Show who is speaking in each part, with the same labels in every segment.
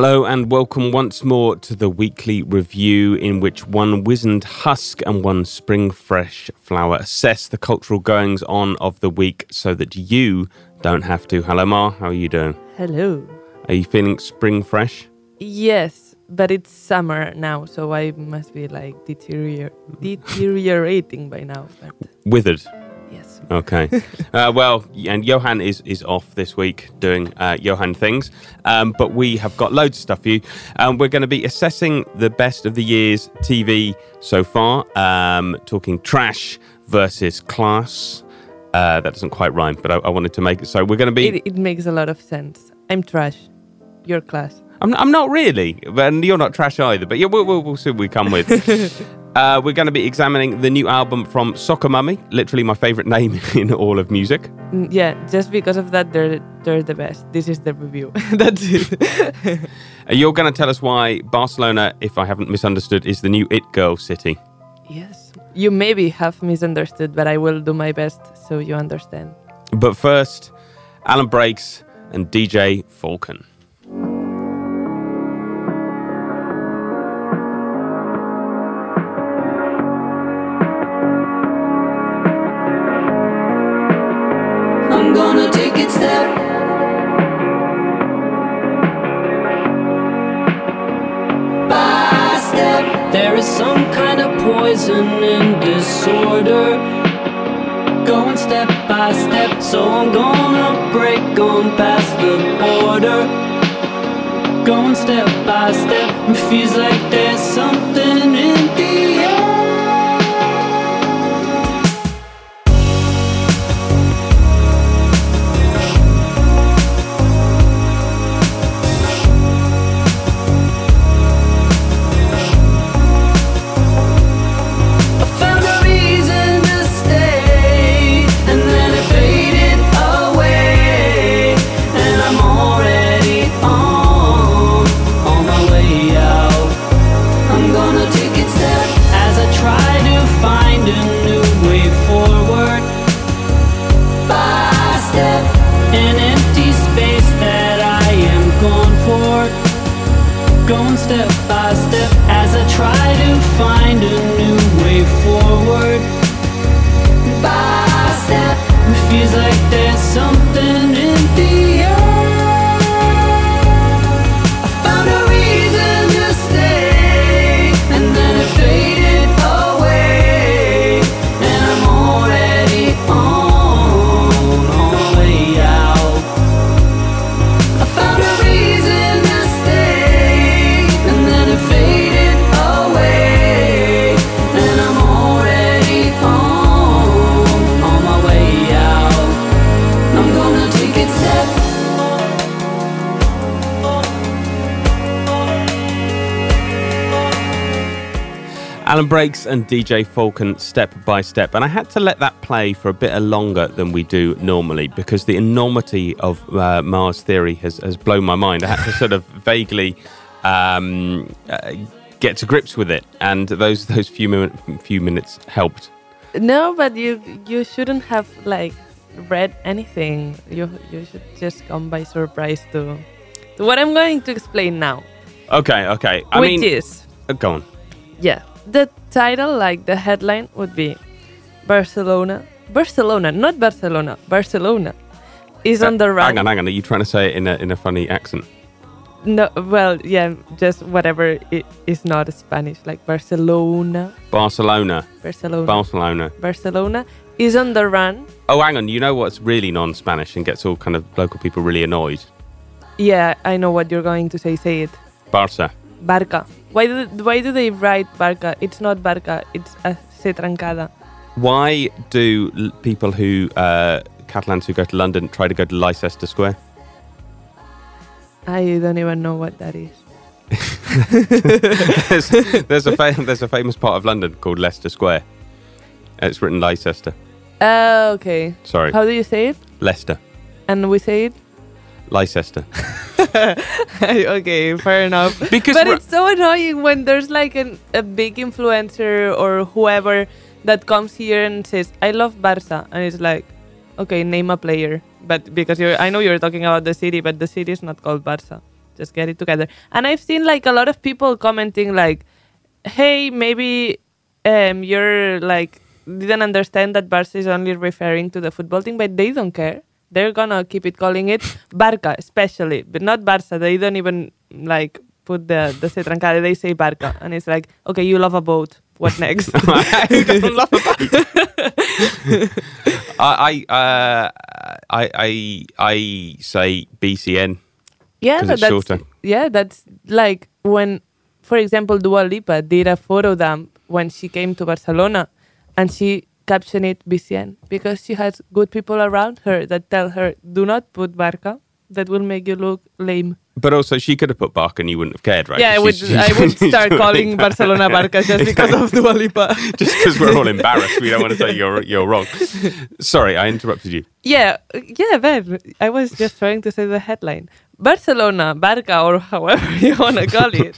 Speaker 1: Hello and welcome once more to the weekly review in which one wizened husk and one spring fresh flower assess the cultural goings on of the week so that you don't have to. Hello, Mar, how are you doing?
Speaker 2: Hello.
Speaker 1: Are you feeling spring fresh?
Speaker 2: Yes, but it's summer now, so I must be like deterior- deteriorating by now. But
Speaker 1: Withered.
Speaker 2: Yes.
Speaker 1: Okay. uh, well, and Johan is, is off this week doing uh, Johan things, um, but we have got loads of stuff for you. Um, we're going to be assessing the best of the year's TV so far, um, talking trash versus class. Uh, that doesn't quite rhyme, but I, I wanted to make it so. We're going to be.
Speaker 2: It, it makes a lot of sense. I'm trash. Your class.
Speaker 1: I'm, I'm not really, and you're not trash either. But yeah, we'll, we'll, we'll see what we come with. uh, we're going to be examining the new album from Soccer Mummy, literally my favourite name in all of music.
Speaker 2: Mm, Yeah, just because of that, they're they're the best. This is the review. That's it.
Speaker 1: Uh, You're going to tell us why Barcelona, if I haven't misunderstood, is the new It Girl city.
Speaker 2: yes. You maybe have misunderstood, but I will do my best so you understand.
Speaker 1: But first, Alan Braxe and DJ Falcon.
Speaker 3: Disorder. Going step by step, so I'm gonna break on past the border. Going step by step, it feels like there's something in like there's
Speaker 1: Alan Braxe and DJ Falcon step by step. And I had to let that play for a bit longer than we do normally because the enormity of uh, Mars Theory has, has blown my mind. I had to sort of vaguely um, uh, get to grips with it. And those, those few, min- few minutes helped.
Speaker 2: No, but you you shouldn't have like read anything. You you should just come by surprise to to what I'm going to explain now,
Speaker 1: Okay, okay. I
Speaker 2: which
Speaker 1: mean,
Speaker 2: is
Speaker 1: uh, go on.
Speaker 2: yeah the title like the headline would be Barcelona Barcelona not Barcelona Barcelona is on the run.
Speaker 1: Uh, Hang on, hang on. Are you trying to say it in a, in a funny accent?
Speaker 2: No, well, yeah, just whatever it is not Spanish, like Barcelona,
Speaker 1: Barcelona.
Speaker 2: Barcelona,
Speaker 1: Barcelona.
Speaker 2: Barcelona is on the run.
Speaker 1: Oh, hang on. You know what's really non Spanish and gets all kind of local people really annoyed?
Speaker 2: Yeah, I know what you're going to say. Say it.
Speaker 1: Barca.
Speaker 2: Barca. Why do why do they write Barca? It's not Barca. It's a trencada.
Speaker 1: Why do people who, uh, Catalans who go to London, try to go to Leicester Square?
Speaker 2: I don't even know what that is.
Speaker 1: there's, there's, a fa- there's a famous part of London called Leicester Square. It's written Leicester.
Speaker 2: Uh, okay.
Speaker 1: Sorry,
Speaker 2: How do you say it?
Speaker 1: Leicester,
Speaker 2: And we say it?
Speaker 1: Leicester.
Speaker 2: okay, fair enough.
Speaker 1: Because
Speaker 2: but it's so annoying when there's like an, a big influencer or whoever that comes here and says, I love Barça. And it's like, okay, name a player. But because you're, I know you're talking about the city, but the city is not called Barça. Just get it together. And I've seen like a lot of people commenting, like, hey, maybe um, you're like, didn't understand that Barça is only referring to the football thing, but they don't care. They're gonna keep it calling it Barca, especially, but not Barça. They don't even like put the the trencada. They say Barca, and it's like, okay, you love a boat. What next?
Speaker 1: I don't love a boat. I, I, uh, I, I, I say BCN.
Speaker 2: Yeah, that's
Speaker 1: shorter.
Speaker 2: yeah, that's like when, for example, Dua Lipa did a photo dump when she came to Barcelona, and she captioned it BCN because she has good people around her that tell her, do not put Barca. That will make you look lame.
Speaker 1: But also, she could have put Barca and you wouldn't have cared, right?
Speaker 2: Yeah, I would.
Speaker 1: She's- she's
Speaker 2: I would start calling. Barcelona Barca just because of Dua Lipa.
Speaker 1: just because we're all embarrassed. We don't want to say you're you're wrong. Sorry, I interrupted you.
Speaker 2: Yeah, yeah, Ben. I was just trying to say the headline. Barcelona, Barca, or however you want to call it,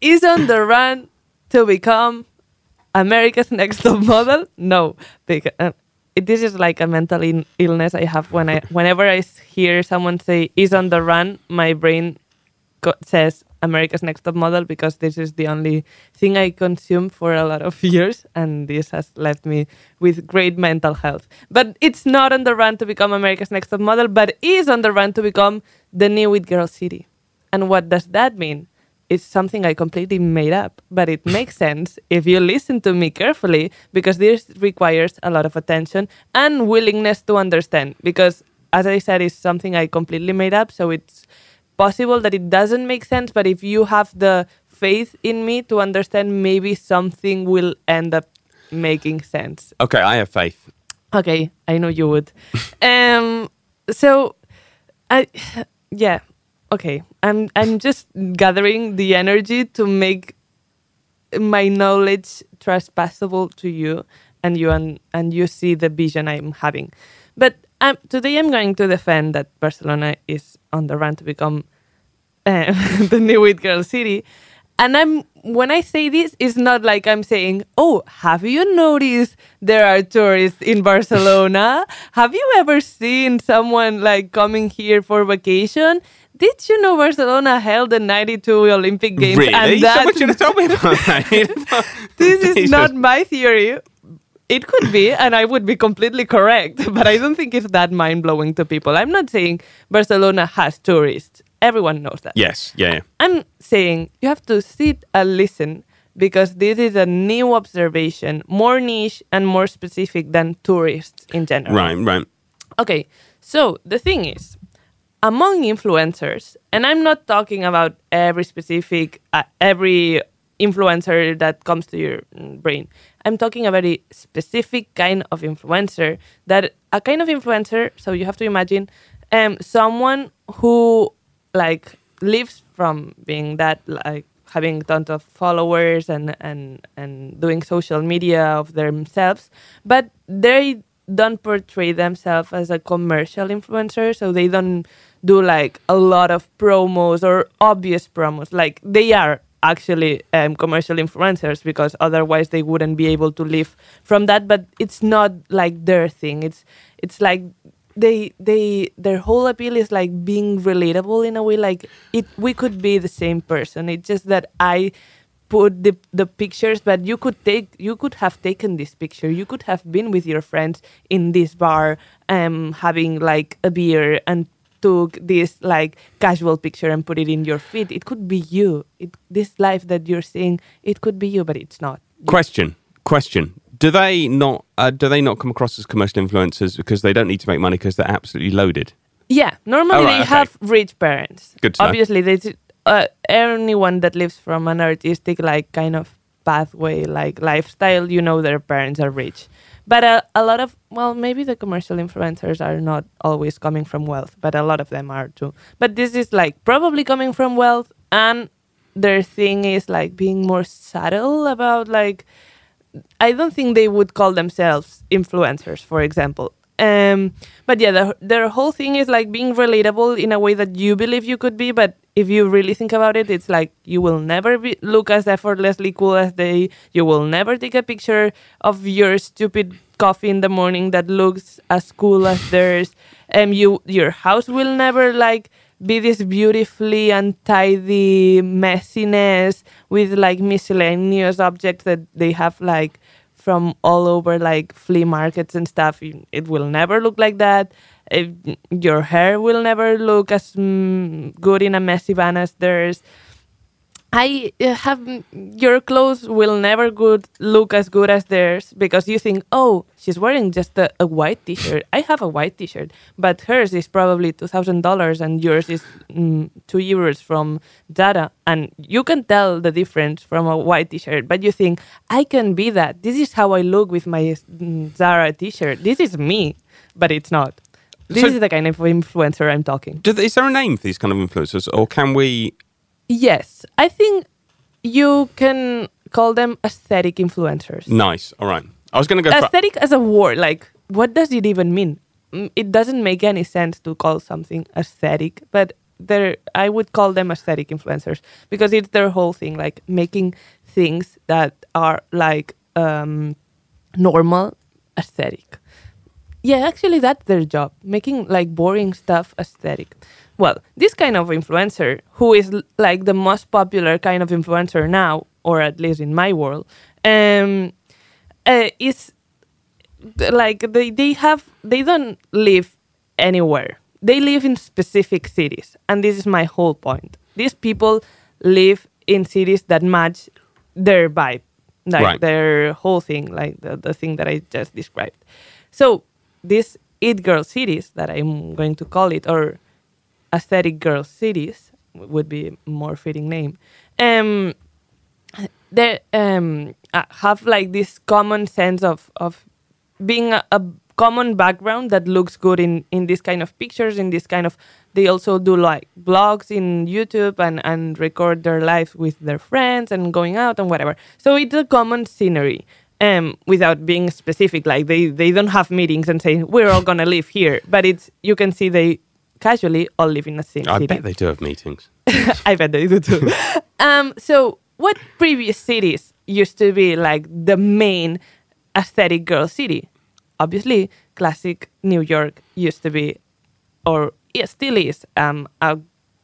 Speaker 2: is on the run to become America's next top model. No, because, uh, this is like a mental in- illness I have when I whenever I hear someone say is on the run, my brain says America's Next Top Model because this is the only thing I consume for a lot of years, and this has left me with great mental health. But it's not on the run to become America's Next Top Model, but is on the run to become the new It Girl City. And what does that mean? It's something I completely made up, but it makes sense if you listen to me carefully because this requires a lot of attention and willingness to understand. Because, as I said, it's something I completely made up, so it's possible that it doesn't make sense, but if you have the faith in me to understand, maybe something will end up making sense.
Speaker 1: Okay, I have faith.
Speaker 2: Okay, I know you would. um, so, I, yeah, okay. I'm I'm just gathering the energy to make my knowledge trespassable to you, and you and and you see the vision I'm having. But um, today I'm going to defend that Barcelona is on the run to become uh, the new it girl city. And I'm when I say this, it's not like I'm saying, "Oh, have you noticed there are tourists in Barcelona? have you ever seen someone like coming here for vacation? Did you know Barcelona held the '92 Olympic Games?"
Speaker 1: really?
Speaker 2: And
Speaker 1: so
Speaker 2: that
Speaker 1: much you told me about that.
Speaker 2: this is not my theory. It could be, and I would be completely correct, but I don't think it's that mind blowing to people. I'm not saying Barcelona has tourists. Everyone knows that.
Speaker 1: Yes, yeah, yeah.
Speaker 2: I'm saying you have to sit and listen because this is a new observation, more niche and more specific than tourists in general.
Speaker 1: Right, right.
Speaker 2: Okay, so the thing is, among influencers, and I'm not talking about every specific, uh, every influencer that comes to your mm, brain. I'm talking about a specific kind of influencer that a kind of influencer. So you have to imagine um, someone who like lives from being that like having tons of followers and and and doing social media of themselves, but they don't portray themselves as a commercial influencer, so they don't do like a lot of promos or obvious promos. Like they are actually um, commercial influencers because otherwise they wouldn't be able to live from that. But it's not like their thing. It's it's like they they their whole appeal is like being relatable in a way. Like it, we could be the same person. It's just that I put the the pictures but you could take you could have taken this picture you could have been with your friends in this bar um having like a beer and took this like casual picture and put it in your feed it could be you it this life that you're seeing it could be you but it's not
Speaker 1: Question, question. Do they not uh, do they not come across as commercial influencers because they don't need to make money because they're absolutely loaded?
Speaker 2: Yeah, normally
Speaker 1: Oh, right,
Speaker 2: they
Speaker 1: okay.
Speaker 2: have rich parents.
Speaker 1: Good.
Speaker 2: Obviously, they uh, anyone that lives from an artistic like kind of pathway, like lifestyle, you know, their parents are rich. But uh, a lot of well, maybe the commercial influencers are not always coming from wealth, but a lot of them are too. But this is like probably coming from wealth, and their thing is like being more subtle about like I don't think they would call themselves influencers, for example. Um, but yeah, the, their whole thing is like being relatable in a way that you believe you could be. But if you really think about it, it's like you will never be, look as effortlessly cool as they. You will never take a picture of your stupid coffee in the morning that looks as cool as theirs. Um, you your house will never like be this beautifully untidy messiness with like miscellaneous objects that they have like from all over like flea markets and stuff. It will never look like that. If your hair will never look as mm, good in a messy bun as theirs. I uh, have your clothes will never good look as good as theirs because you think, oh, she's wearing just a, a white T-shirt. I have a white T-shirt, but hers is probably two thousand dollars and yours is mm, two euros from Zara, and you can tell the difference from a white T-shirt. But you think, I can be that. This is how I look with my mm, Zara T-shirt. This is me, but it's not. This
Speaker 1: So-
Speaker 2: is the kind of influencer I'm talking.
Speaker 1: Do, is there a name for these kind of influencers, or can we?
Speaker 2: Yes, I think you can call them aesthetic influencers.
Speaker 1: Nice. All right. I was going to go.
Speaker 2: Aesthetic as a word, like what does it even mean? Mm, It doesn't make any sense to call something aesthetic, but there I would call them aesthetic influencers because it's their whole thing, like making things that are like um, normal aesthetic. Yeah, actually, that's their job, making like boring stuff aesthetic. Well, this kind of influencer, who is like the most popular kind of influencer now, or at least in my world, um, uh, is like they, they have they don't live anywhere. They live in specific cities, and this is my whole point. These people live in cities that match their vibe, like
Speaker 1: Right.
Speaker 2: their whole thing, like the, the thing that I just described. So these it girl cities that I'm going to call it, or aesthetic girl cities would be more fitting name. Um, they um, have like this common sense of of being a, a common background that looks good in in this kind of pictures in this kind of they also do like blogs in youtube and and record their lives with their friends and going out and whatever so it's a common scenery um without being specific like they they don't have meetings and say we're all gonna live here but it's you can see they casually all live in the same city.
Speaker 1: I
Speaker 2: city
Speaker 1: bet they do have meetings.
Speaker 2: I bet they do too. um, so, what previous cities used to be like the main aesthetic girl city? Obviously, classic New York used to be, or it still is, um, a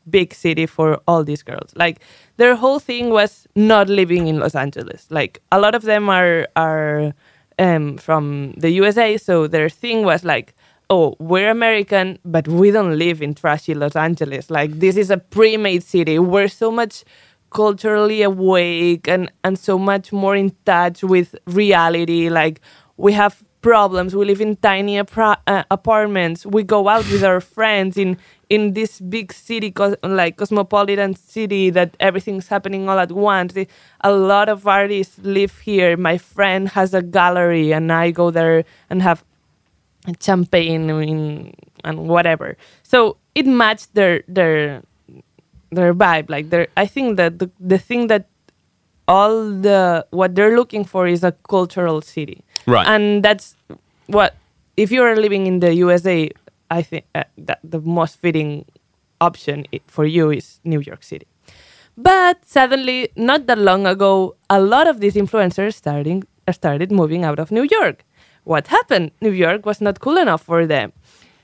Speaker 2: big city for all these girls. Like their whole thing was not living in Los Angeles. Like a lot of them are are um, from the USA, so their thing was like, oh, we're American, but we don't live in trashy Los Angeles. Like this is a pre-made city. We're so much culturally awake and and so much more in touch with reality. Like we have problems. We live in tiny apra- uh, apartments. We go out with our friends in in this big city, like cosmopolitan city, that everything's happening all at once. A lot of artists live here. My friend has a gallery, and I go there and have champagne in, and whatever. So it matched their their their vibe. Like their, I think that the the thing that all the what they're looking for is a cultural city,
Speaker 1: Right.
Speaker 2: And that's what if you are living in the USA, I think uh, that the most fitting option for you is New York City. But suddenly, not that long ago, a lot of these influencers starting started moving out of New York. What happened? New York was not cool enough for them.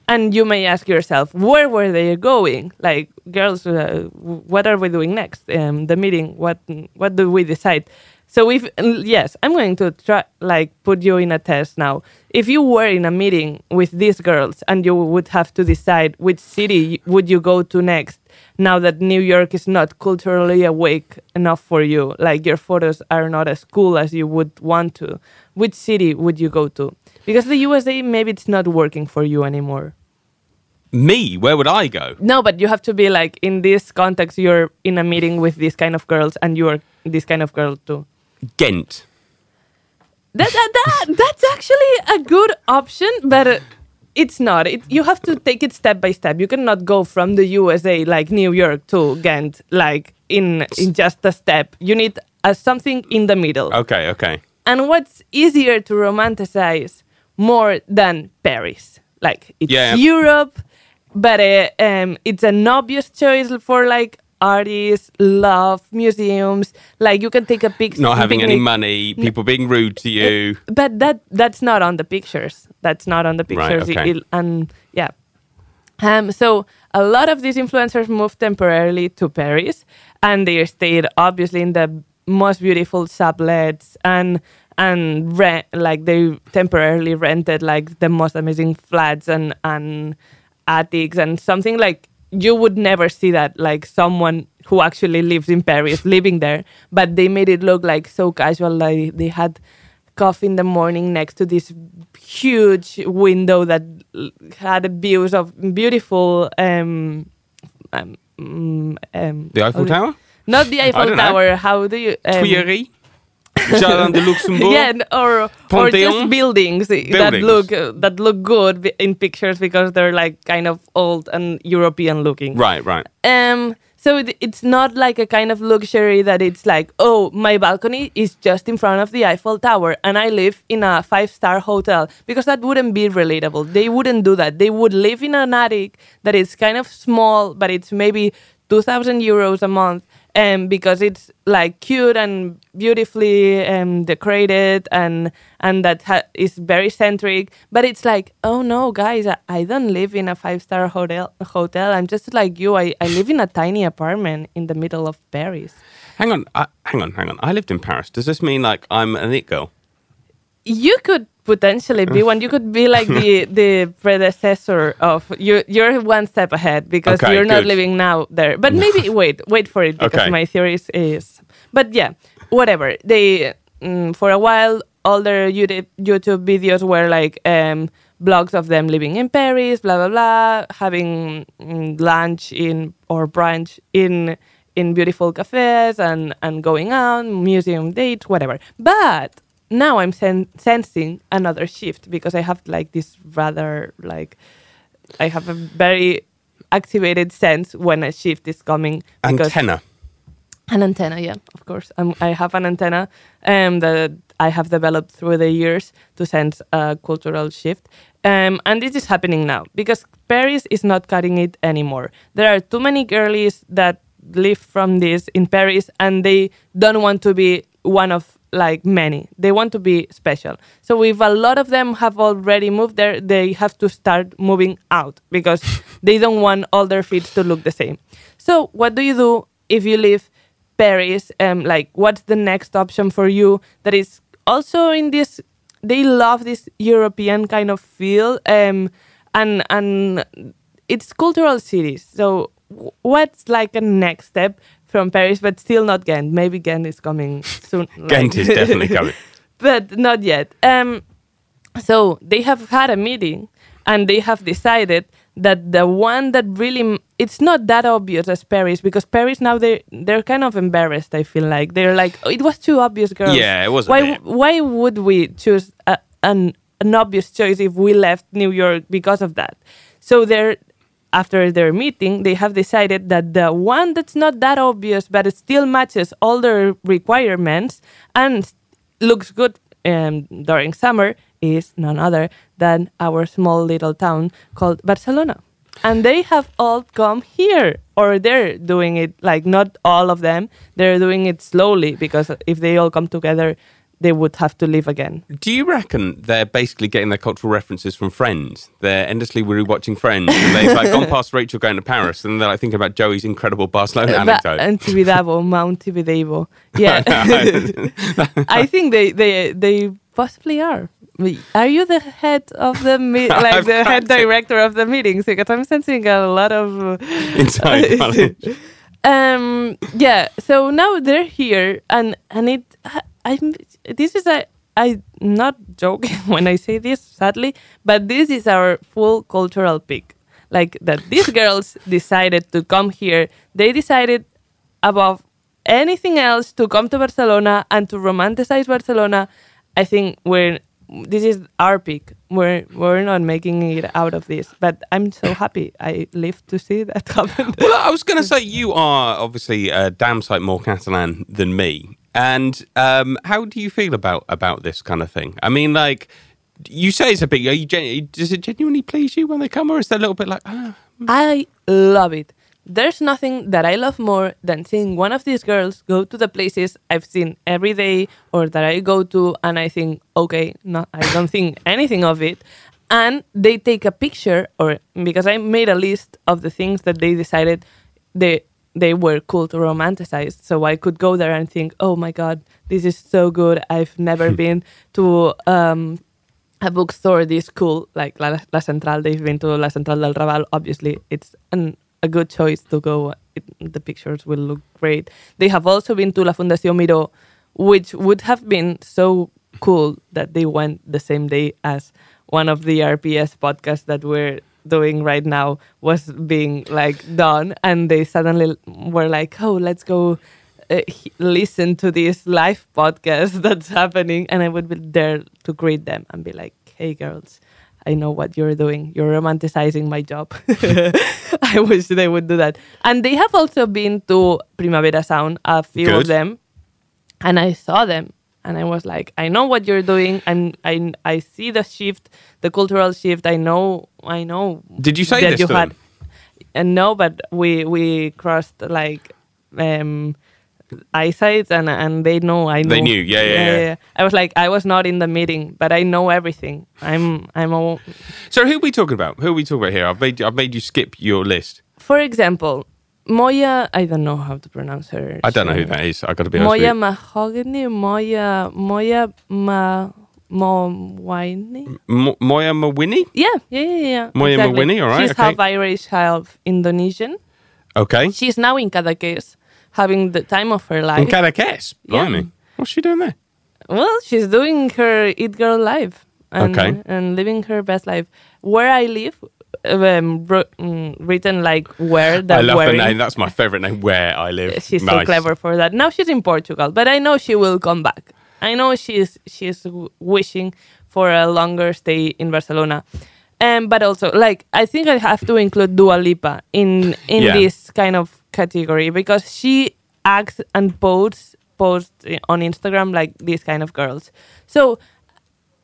Speaker 2: And you may ask yourself, where were they going? Like, girls, uh, what are we doing next? Um, the meeting, what what do we decide? So if yes, I'm going to try like put you in a test now. If you were in a meeting with these girls and you would have to decide which city would you go to next, now that New York is not culturally awake enough for you, like your photos are not as cool as you would want to, which city would you go to? Because the USA maybe it's not working for you anymore.
Speaker 1: Me? Where would I go?
Speaker 2: No, but you have to be like in this context. You're in a meeting with these kind of girls, and you're this kind of girl too.
Speaker 1: Ghent.
Speaker 2: That, that, that that's actually a good option, but uh, it's not. It, you have to take it step by step. You cannot go from the USA like New York to Ghent like in in just a step. You need uh, something in the middle.
Speaker 1: Okay, okay.
Speaker 2: and what's easier to romanticize more than Paris? Like it's
Speaker 1: Yeah.
Speaker 2: Europe, but uh, um, it's an obvious choice for like artists, love museums. Like you can take a picture.
Speaker 1: Not having any money, people being rude to you.
Speaker 2: but that that's not on the pictures. That's not on the
Speaker 1: Right,
Speaker 2: pictures.
Speaker 1: okay.
Speaker 2: It- and yeah. Um, so a lot of these influencers moved temporarily to Paris, and they stayed obviously in the most beautiful sublets and and rent like they temporarily rented like the most amazing flats and and attics and something like you would never see that like someone who actually lives in Paris living there, but they made it look like so casual. Like they had coffee in the morning next to this huge window that had views of beautiful um, um, mm, um
Speaker 1: The Eiffel Tower?
Speaker 2: not the Eiffel
Speaker 1: don't know.
Speaker 2: Tower how do you um,
Speaker 1: Tuileries? Jardin de Luxembourg?
Speaker 2: yeah, or or just buildings, that look uh, that look good in pictures because they're like kind of old and European looking.
Speaker 1: Right, right.
Speaker 2: Um, so it, it's not like a kind of luxury that it's like, oh, my balcony is just in front of the Eiffel Tower and I live in a five star hotel because that wouldn't be relatable. They wouldn't do that. They would live in an attic that is kind of small, but it's maybe 2,000 euros a month. Um, because it's like cute and beautifully um, decorated and and that ha- is very centric. But it's like, oh no, guys, I, I don't live in a five star hotel. Hotel. I'm just like you. I, I live in a tiny apartment in the middle of Paris.
Speaker 1: Hang on, hang on, hang on. I lived in Paris. Does this mean like I'm an it girl?
Speaker 2: You could potentially be one. You could be like the the predecessor of you. You're one step ahead because
Speaker 1: Okay,
Speaker 2: you're not
Speaker 1: good.
Speaker 2: living now there. But maybe wait, wait for it because
Speaker 1: Okay.
Speaker 2: my theory is, is. But yeah, whatever. They mm, for a while all their YouTube, YouTube videos were like um, blogs of them living in Paris, blah blah blah, having mm, lunch in or brunch in in beautiful cafes and and going out, museum dates, whatever. But now I'm sen- sensing another shift because I have like this rather like I have a very activated sense when a shift is coming. because-
Speaker 1: Antenna.
Speaker 2: an antenna, yeah, of course. Um, I have an antenna um, that I have developed through the years to sense a cultural shift. Um, and this is happening now because Paris is not cutting it anymore. There are too many girlies that live from this in Paris and they don't want to be one of like many. They want to be special. So if a lot of them have already moved there, they have to start moving out because they don't want all their feet to look the same. So what do you do if you live Paris? Um, like what's the next option for you that is also in this? They love this European kind of feel, um, and and it's cultural cities. So what's like a next step from Paris, but still not Ghent? Maybe Ghent is coming soon.
Speaker 1: Ghent is definitely coming.
Speaker 2: but not yet. Um, so they have had a meeting and they have decided that the one that really it's not that obvious as Paris because Paris now they they're kind of embarrassed. I feel like they're like oh, it was too obvious, girls.
Speaker 1: Yeah, it was
Speaker 2: Why why would we choose a, an an obvious choice if we left New York because of that? So they're after their meeting, they have decided that the one that's not that obvious but it still matches all their requirements and looks good um, during summer is none other than our small little town called Barcelona. And they have all come here, or they're doing it like not all of them, they're doing it slowly because if they all come together, they would have to live again.
Speaker 1: Do you reckon they're basically getting their cultural references from Friends? They're endlessly rewatching Friends, and they've like gone past Rachel going to Paris, and they're like thinking about Joey's incredible Barcelona
Speaker 2: Ba-
Speaker 1: anecdote.
Speaker 2: and Tibidabo, Mount Tibidabo. Yeah. I think they, they they possibly are. Are you the head of the me- like the head director of the meetings? Because I'm sensing a lot of uh,
Speaker 1: Inside knowledge.
Speaker 2: um yeah. So now they're here, and and it I'm this is a I'm not joking when I say this sadly, but this is our full cultural peak. Like that these girls decided to come here. They decided above anything else to come to Barcelona and to romanticize Barcelona. I think we're this is our peak. We're we're not making it out of this, but I'm so happy. I live to see that happen.
Speaker 1: Well, I was going to say you are obviously a damn sight more Catalan than me. And um, how do you feel about about this kind of thing? I mean, like you say it's a big. Are you gen- does it genuinely please you when they come, or is there a little bit like, ah,
Speaker 2: I love it. There's nothing that I love more than seeing one of these girls go to the places I've seen every day or that I go to, and I think, okay, no, I don't think anything of it. And they take a picture, or because I made a list of the things that they decided they they were cool to romanticize, so I could go there and think, oh my god, this is so good. I've never been to um, a bookstore this cool like La, La Central. They've been to La Central del Raval. Obviously, it's an, a good choice to go. It, the pictures will look great. They have also been to La Fundación Miró, which would have been so cool that they went the same day as one of the RPS podcasts that we're doing right now was being like done, and they suddenly were like, "Oh, let's go." Uh, listen to this live podcast that's happening and i would be there to greet them and be like hey girls i know what you're doing. You're romanticizing my job. I wish they would do that. And they have also been to primavera sound a few of them and i saw them and i was like i know what you're doing i'm i i see the shift the cultural shift i know i know
Speaker 1: Did you say
Speaker 2: that
Speaker 1: this
Speaker 2: you
Speaker 1: to
Speaker 2: had
Speaker 1: them?
Speaker 2: and no but we we crossed like um eyesight and and they know i know
Speaker 1: They knew, yeah, yeah, yeah.
Speaker 2: i was like i was not in the meeting but i know everything i'm i'm a
Speaker 1: So who are we talking about? Who are we talking about here? I've made I've made you skip your list.
Speaker 2: for example moya i don't know how to pronounce her
Speaker 1: I don't know who that is. I got to be honest
Speaker 2: moya mahogany moya moya ma Mawini?
Speaker 1: Mo- Moya Mawini?
Speaker 2: Yeah, yeah, yeah, yeah.
Speaker 1: Moya Mawini, all right,
Speaker 2: She's
Speaker 1: okay.
Speaker 2: half Irish, half Indonesian.
Speaker 1: Okay.
Speaker 2: She's now in Cadaqués, having the time of her life.
Speaker 1: In Cadaqués.
Speaker 2: Yeah.
Speaker 1: Blimey. What's she doing there?
Speaker 2: Well, she's doing her It Girl life and,
Speaker 1: Okay.
Speaker 2: and living her best life. Where I live, um, mm, written like where that
Speaker 1: I love
Speaker 2: wearing.
Speaker 1: the name. That's my favourite name. Where I live.
Speaker 2: She's so clever for that. Now she's in Portugal, but I know she will come back. I know she's she's wishing for a longer stay in Barcelona. Um, but also, like, I think I have to include Dua Lipa in in
Speaker 1: Yeah.
Speaker 2: this kind of category because she acts and posts posts on Instagram like these kind of girls. So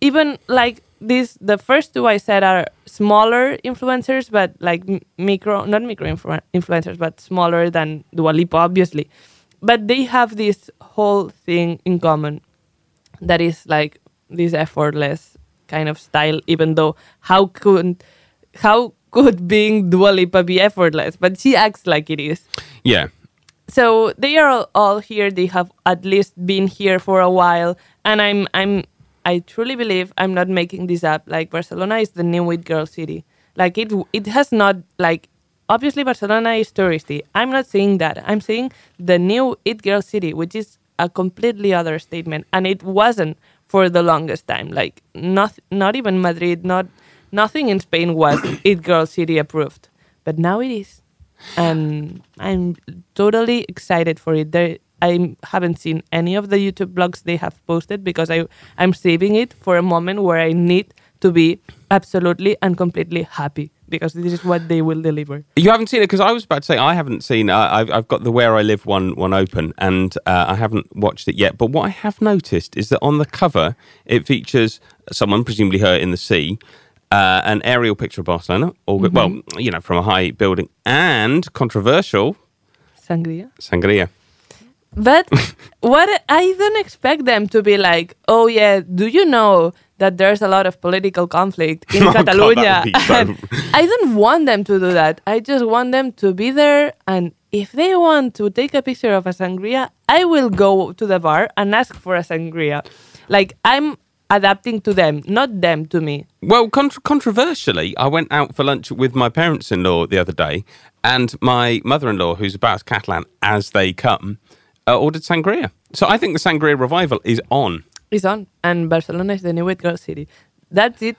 Speaker 2: even like these the first two i said are smaller influencers but like micro not micro influ- influencers but smaller than Dua Lipa obviously. But they have this whole thing in common that is like this effortless kind of style even though how could how could being Dua Lipa be effortless? But she acts like it is.
Speaker 1: Yeah.
Speaker 2: so they are all- all here. They have at least been here for a while. And i'm i'm i truly believe i'm not making this up. Like barcelona is the new it girl city. Like it it has not like obviously barcelona is touristy. I'm not saying that. I'm saying the new it girl city which is a completely other statement. And it wasn't for the longest time. Like not not even madrid not nothing in spain was it girl city approved. But now it is. And I'm totally excited for it. There, I haven't seen any of the YouTube blogs they have posted because I I'm saving it for a moment where I need to be absolutely and completely happy because this is what they will deliver.
Speaker 1: You haven't seen it because I was about to say I haven't seen. Uh, I've I've got the Where I Live one one open and uh, I haven't watched it yet. But what I have noticed is that on the cover it features someone, presumably her, in the sea. Uh, an aerial picture of Barcelona, or well, you know, from a high building, and controversial
Speaker 2: Sangria.
Speaker 1: sangria.
Speaker 2: But what I don't expect them to be like, oh yeah, do you know that there's a lot of political conflict in
Speaker 1: Oh,
Speaker 2: Catalonia?
Speaker 1: so-
Speaker 2: I don't want them to do that. I just want them to be there and if they want to take a picture of a sangria, I will go to the bar and ask for a sangria. Like I'm adapting to them, not them to me.
Speaker 1: Well, contr controversially, I went out for lunch with my parents-in-law the other day, and my mother-in-law, who's about as Catalan as they come, uh, ordered sangria. So I think the sangria revival is on.
Speaker 2: is on and Barcelona is the new girl city. That's it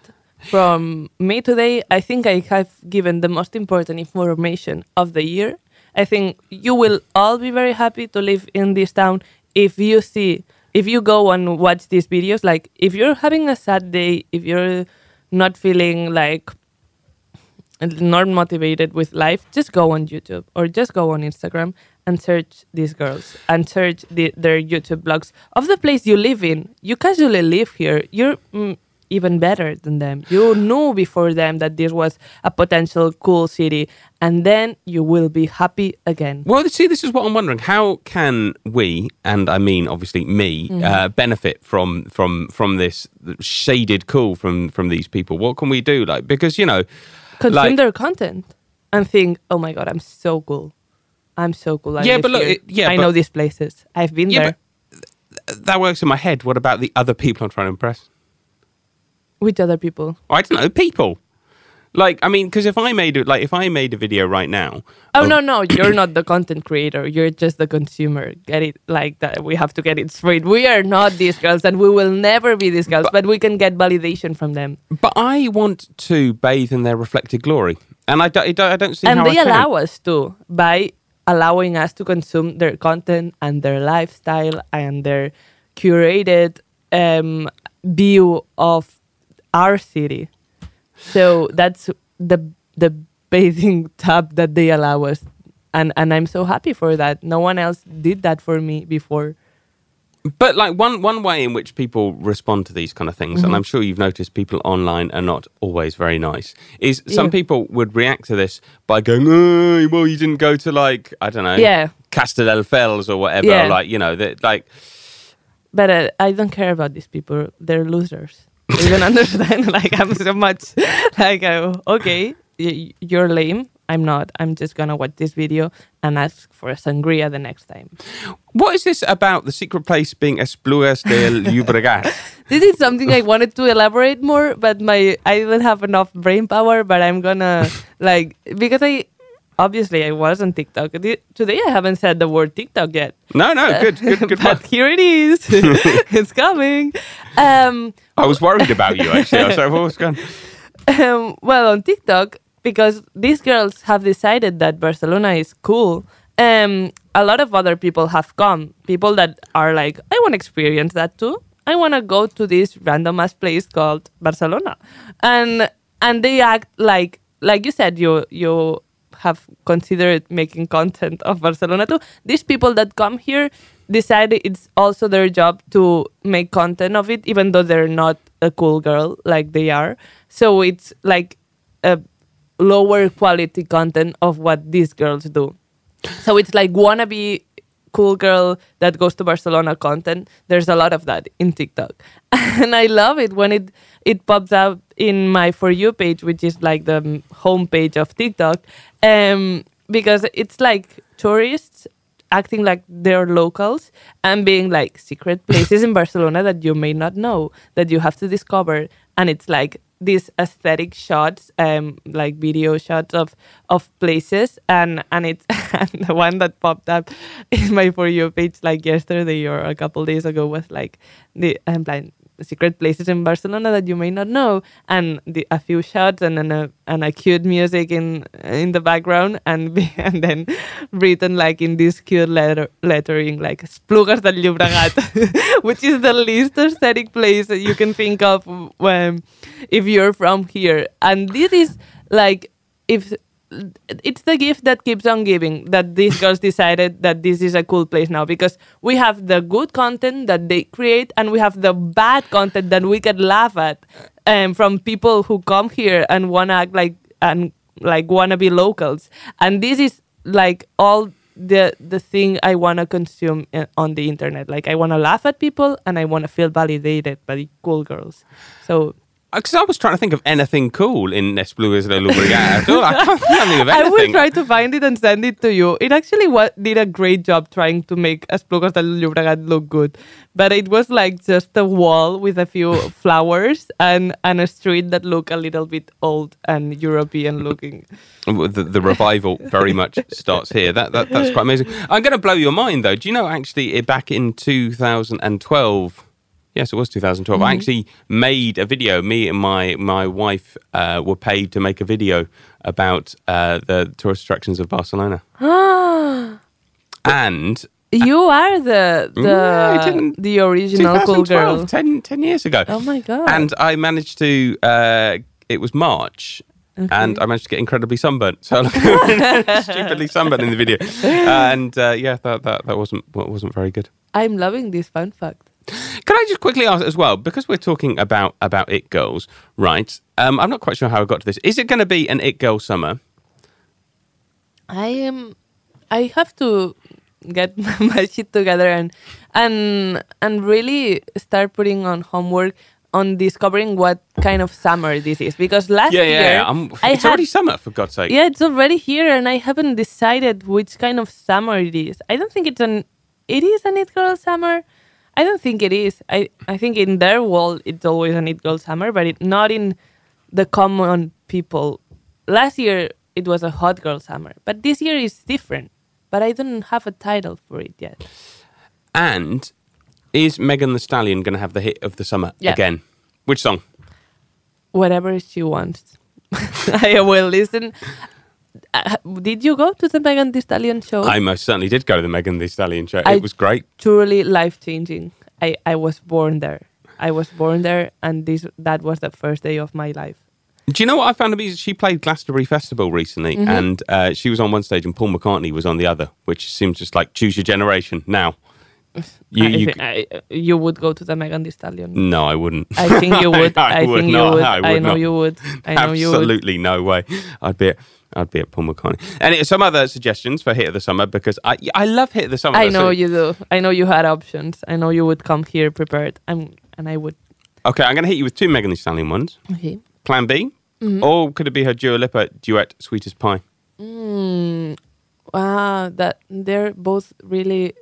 Speaker 2: from me today. I think I have given the most important information of the year. I think you will all be very happy to live in this town if you see if you go and watch these videos like if you're having a sad day, if you're not feeling like not motivated with life, just go on YouTube or just go on Instagram and search these girls and search the, their YouTube blogs of the place you live in. You casually live here. You're mm, even better than them. You knew before them that this was a potential cool city, and then you will be happy again.
Speaker 1: Well, see, this is what I'm wondering. How can we, and I mean obviously me,
Speaker 2: Mm-hmm.
Speaker 1: uh, benefit from from from this shaded cool from from these people? What can we do? Like, because you know,
Speaker 2: Consume
Speaker 1: like,
Speaker 2: their content and think, oh my god, I'm so cool. I'm so cool. I
Speaker 1: Yeah, but look, it- yeah,
Speaker 2: I
Speaker 1: but-
Speaker 2: know these places. I've been
Speaker 1: Yeah,
Speaker 2: there.
Speaker 1: that works in my head. What about the other people I'm trying to impress?
Speaker 2: Which other people?
Speaker 1: I don't know, people. Like, I mean, because if I made it, like, if I made a video right now,
Speaker 2: Oh
Speaker 1: of-
Speaker 2: no, no, you're not the content creator. You're just the consumer. Get it like that. We have to get it straight. We are not these girls, and we will never be these girls. But, we can get validation from them,
Speaker 1: but I want to bathe in their reflected glory, and I don't, I don't, see
Speaker 2: and
Speaker 1: how
Speaker 2: they
Speaker 1: I can.
Speaker 2: allow us to by allowing us to consume their content and their lifestyle and their curated um, view of our city. So that's the the bathing tub that they allow us, and and I'm so happy for that. No one else did that for me before.
Speaker 1: But like one one way in which people respond to these kind of things,
Speaker 2: Mm-hmm.
Speaker 1: and I'm sure you've noticed people online are not always very nice. Is some
Speaker 2: Yeah.
Speaker 1: people would react to this by going, oh, "Well, you didn't go to like I don't know,
Speaker 2: Yeah.
Speaker 1: Castelldefels or whatever."
Speaker 2: Yeah.
Speaker 1: Like you know, that like
Speaker 2: But uh, I don't care about these people. They're losers. You don't understand? like I'm so much like uh, okay, you're lame. I'm not. I'm just gonna watch this video and ask for a sangria the next time.
Speaker 1: what is this about the secret place being Esplugas del Llobregat?
Speaker 2: This is something I wanted to elaborate more, but my I don't have enough brain power. But I'm gonna like because I obviously I was on TikTok today. I haven't said the word TikTok yet.
Speaker 1: No, no, good, good, good.
Speaker 2: but here it is. it's coming. Um,
Speaker 1: I was worried about you actually. I was like, what was going?
Speaker 2: um, well, on TikTok, because these girls have decided that Barcelona is cool, um, a lot of other people have come. People that are like, I want to experience that too. I want to go to this random ass place called Barcelona, and and they act like like you said, you you have considered making content of Barcelona too. These people that come here decide it's also their job to make content of it, even though they're not a cool girl like they are. So it's like a lower quality content of what these girls do. So it's like wannabe cool girl that goes to Barcelona content. There's a lot of that in TikTok. And I love it when it it pops up in my for you page, which is like the homepage of TikTok. Um because it's like tourists acting like they're locals and being like secret places in Barcelona that you may not know that you have to discover and it's like these aesthetic shots um like video shots of of places. And and it's and the one that popped up in my for you page like yesterday or a couple days ago was like the I'm like secret places in Barcelona that you may not know, and the, a few shots and then a, and a cute music in in the background, and and then written like in this cute letter lettering like Esplugues del Llobregat, which is the least aesthetic place that you can think of when if you're from here, and this is like if it's the gift that keeps on giving that these girls decided that this is a cool place now because we have the good content that they create and we have the bad content that we can laugh at um, from people who come here and want to act like and like want to be locals. And this is like all the the thing I want to consume uh, on the internet. Like I want to laugh at people and I want to feel validated by the cool girls. So
Speaker 1: Because I was trying to think of anything cool in Esplugas de Llobregat. I can't think of anything.
Speaker 2: I will try to find it and send it to you. It actually wa- did a great job trying to make Esplugas del Llobregat look good. But it was like just a wall with a few flowers and, and a street that looked a little bit old and European looking.
Speaker 1: the, the revival very much starts here. That, that that's quite amazing. I'm going to blow your mind though. Do you know actually eh, back in 2012? Yes, it was 2012. I actually made a video. Me and my my wife uh, were paid to make a video about uh, the tourist attractions of Barcelona. and
Speaker 2: you are the the, the original cool girl.
Speaker 1: 10, 10 years ago.
Speaker 2: Oh my god.
Speaker 1: And I managed to. Uh, it was March, and I managed to get incredibly sunburnt. So I look stupidly sunburnt in the video, and uh, yeah, that, that that wasn't wasn't very good.
Speaker 2: I'm loving this fun fact.
Speaker 1: Can I just quickly ask as well, because we're talking about about it girls, right? Um, I'm not quite sure how I got to this. Is it going to be an it girl summer?
Speaker 2: I am. I have to get my shit together and and and really start putting on homework on discovering what kind of summer this is because last
Speaker 1: Yeah,
Speaker 2: year
Speaker 1: yeah. yeah. I'm, it's
Speaker 2: had,
Speaker 1: already summer for God's sake.
Speaker 2: yeah it's already here and I haven't decided which kind of summer it is. I don't think it's an it is an it girl summer. I don't think it is. I I think in their world it's always an it girl summer, but it not in the common people. Last year it was a hot girl summer, but this year is different. But I don't have a title for it yet.
Speaker 1: And is Megan Thee Stallion going to have the hit of the summer
Speaker 2: Yeah.
Speaker 1: again? Which song?
Speaker 2: Whatever she wants, I will listen. Uh, did you go to the Megan Thee Stallion show?
Speaker 1: I most certainly did go to the Megan Thee Stallion show.
Speaker 2: I-
Speaker 1: it was great.
Speaker 2: Truly life changing. I, I was born there. I was born there, and this that was the first day of my life.
Speaker 1: Do you know what I found amusing? She played Glastonbury Festival recently,
Speaker 2: Mm-hmm.
Speaker 1: and uh, she was on one stage, and Paul McCartney was on the other, which seems just like choose your generation now. You,
Speaker 2: I,
Speaker 1: you,
Speaker 2: I, you would go to the Megan Thee Stallion.
Speaker 1: no, I wouldn't.
Speaker 2: I think you would.
Speaker 1: I,
Speaker 2: I,
Speaker 1: would
Speaker 2: think
Speaker 1: not.
Speaker 2: you would.
Speaker 1: I,
Speaker 2: I,
Speaker 1: would
Speaker 2: know
Speaker 1: not.
Speaker 2: you would. I know you would.
Speaker 1: Absolutely no way. I'd be I'd be at Paul McCartney. And some other suggestions for hit of the summer because I I love hit of the summer.
Speaker 2: I know
Speaker 1: it.
Speaker 2: you do. I know you had options. I know you would come here prepared. I'm, and I would.
Speaker 1: Okay, I'm going to hit you with two Megan Thee Stallion ones.
Speaker 2: Okay.
Speaker 1: Plan B,
Speaker 2: Mm-hmm.
Speaker 1: or could it be her Dua Lipa duet "Sweetest Pie"?
Speaker 2: Mm, wow, that they're both really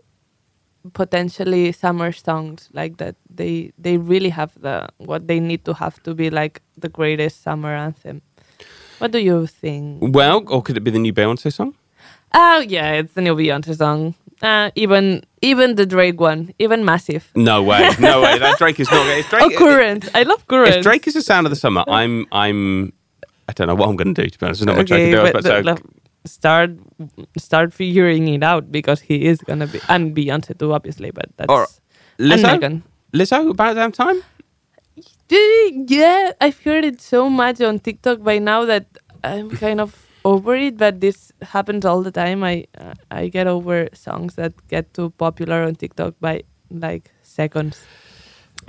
Speaker 2: potentially summer songs like that. They they really have the what they need to have to be like the greatest summer anthem. What do you think?
Speaker 1: Well, or could it be the new Beyonce song?
Speaker 2: Oh yeah, it's the new Beyonce song. Uh, even even the Drake one, even massive.
Speaker 1: No way, no way. That Drake is not. If Drake,
Speaker 2: Oh, current. I love current.
Speaker 1: If Drake is the sound of the summer, I'm I'm. I don't know what I'm going to do. To be honest, there's not much I can do.
Speaker 2: But
Speaker 1: about to
Speaker 2: the-
Speaker 1: say,
Speaker 2: start start figuring it out because he is gonna be and Beyonce too, obviously. But that's
Speaker 1: Or
Speaker 2: and
Speaker 1: Lizzo.
Speaker 2: Megan.
Speaker 1: Lizzo, about that time.
Speaker 2: Yeah, I've heard it so much on TikTok by now that I'm kind of over it. But this happens all the time. I uh, I get over songs that get too popular on TikTok by like seconds.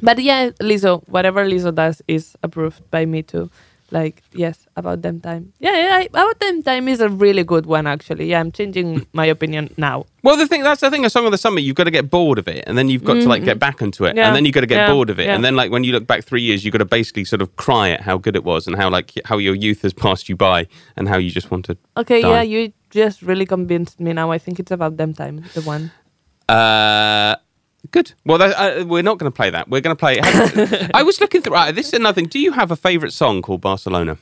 Speaker 2: But yeah, Lizzo, whatever Lizzo does is approved by me too. Like yes, about them time. Yeah, yeah, I, about them time is a really good one actually. Yeah, I'm changing my opinion now.
Speaker 1: Well, the thing that's the thing. A song of the summer, you've got to get bored of it, and then you've got to like get back into it,
Speaker 2: Mm-hmm. Yeah,
Speaker 1: and then you've got to get
Speaker 2: yeah,
Speaker 1: bored of it, and then like when you look back three years, you've got to basically sort of cry at how good it was and how like how your youth has passed you by, and how you just want to.
Speaker 2: Okay,
Speaker 1: Die.
Speaker 2: yeah, you just really convinced me now. I think it's about them time, the one.
Speaker 1: Uh, good. Well, that, uh, we're not going to play that. We're going to play. I was looking through. Uh, this is another thing. Do you have a favorite song called Barcelona?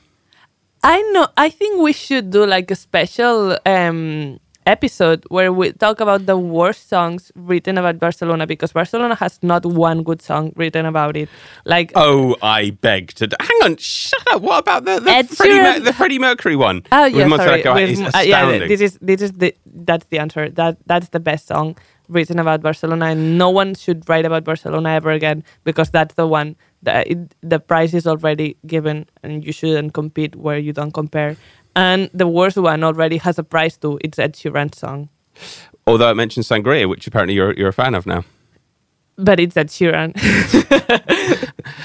Speaker 2: I know. I think we should do like a special um, episode where we talk about the worst songs written about Barcelona because Barcelona has not one good song written about it. Like,
Speaker 1: Oh, I beg to. D- Hang on, shut up. What about the the
Speaker 2: Ed
Speaker 1: Freddie, Mer- the Freddie Mercury one?
Speaker 2: oh yeah, sorry. With- uh, yeah, this is this is the that's the answer. That that's the best song written about Barcelona, and no one should write about Barcelona ever again because that's the one. that it, the prize is already given, and you shouldn't compete where you don't compare. And the worst one already has a prize too. It's Ed Sheeran's song.
Speaker 1: Although it mentions Sangria, which apparently you're you're a fan of now.
Speaker 2: But it's Ed Sheeran,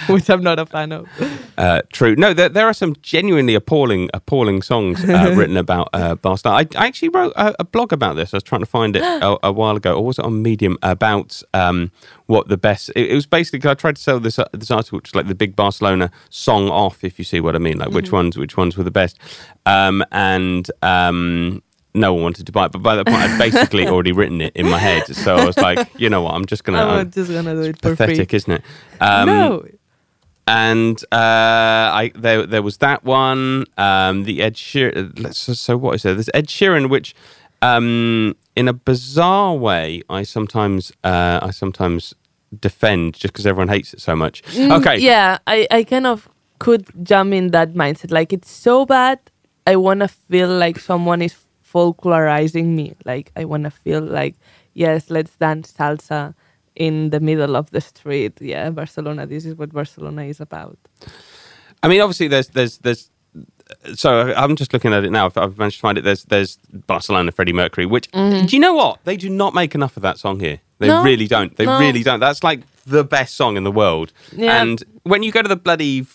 Speaker 2: which I'm not a fan of.
Speaker 1: Uh, true. No, there, there are some genuinely appalling, appalling songs uh, written about uh, Barcelona. I, I actually wrote a, a blog about this. I was trying to find it a, a while ago, or was it on Medium? About um, what the best. It, it was basically I tried to sell this uh, this article, which was like the big Barcelona song off, if you see what I mean. Like which ones, which ones were the best, um, and. Um, no one wanted to buy it, but by that point, I'd basically already written it in my head. So I was like, you know what, I'm just gonna.
Speaker 2: I'm
Speaker 1: I'm-
Speaker 2: just gonna do it for
Speaker 1: pathetic, isn't it? Um,
Speaker 2: no,
Speaker 1: and uh, I there there was that one. Um, the Ed Sheeran. Let's, so, what is there? There's Ed Sheeran, which, um, in a bizarre way, I sometimes uh, I sometimes defend just because everyone hates it so much. Okay,
Speaker 2: Mm, Yeah, I, I kind of could jump in that mindset. Like it's so bad, I want to feel like someone is folklorizing me. Like I want to feel like, yes, let's dance salsa in the middle of the street. Yeah, Barcelona. This is what Barcelona is about.
Speaker 1: I mean, obviously, there's there's there's uh, so I'm just looking at it now. I've, I've managed to find it. There's there's Barcelona, Freddie Mercury. Which mm-hmm. do you know what? They do not make enough of that song here. They
Speaker 2: No.
Speaker 1: really don't. They
Speaker 2: No.
Speaker 1: really don't. That's like the best song in the world.
Speaker 2: Yeah.
Speaker 1: And when you go to the bloody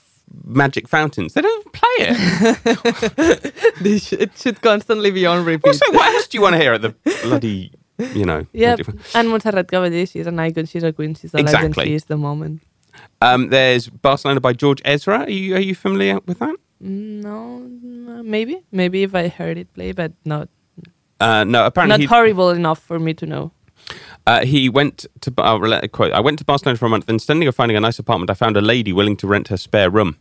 Speaker 1: magic fountains, they don't play it.
Speaker 2: This sh- it should constantly be on repeat.
Speaker 1: also, what else do you want to hear at the bloody, you know?
Speaker 2: yeah, and Montserrat Caballé, she's an icon. She's a queen. She's alive,
Speaker 1: Exactly.
Speaker 2: and she is the moment.
Speaker 1: Um, there's Barcelona by George Ezra. Are you are you familiar with that?
Speaker 2: No, maybe, maybe if I heard it play, but not
Speaker 1: Uh, no, apparently
Speaker 2: not horrible enough for me to know.
Speaker 1: Uh, he went to I'll quote. I went to Barcelona for a month. Instead of finding a nice apartment, I found a lady willing to rent her spare room.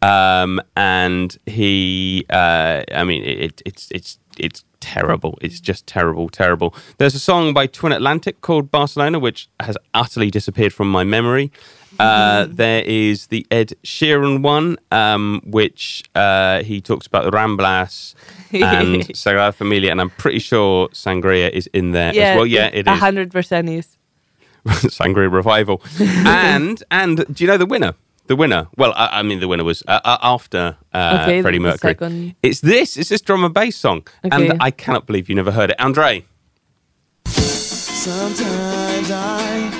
Speaker 1: Um, and he, uh, I mean, it, it's it's it's terrible. It's just terrible, terrible. There's a song by Twin Atlantic called Barcelona, which has utterly disappeared from my memory. Uh, there is the Ed Sheeran one, um, which uh, he talks about the Ramblas and Sagrada Familia, and I'm pretty sure Sangria is in there as well. Yeah, it
Speaker 2: a
Speaker 1: is.
Speaker 2: hundred percent is.
Speaker 1: Sangria revival. and and do you know the winner? The winner. Well, I, I mean, the winner was uh, uh, after uh,
Speaker 2: Okay,
Speaker 1: Freddie Mercury.
Speaker 2: second-
Speaker 1: It's this. It's this drum and bass song,
Speaker 2: Okay.
Speaker 1: and I cannot believe you never heard it, Andre.
Speaker 4: Sometimes I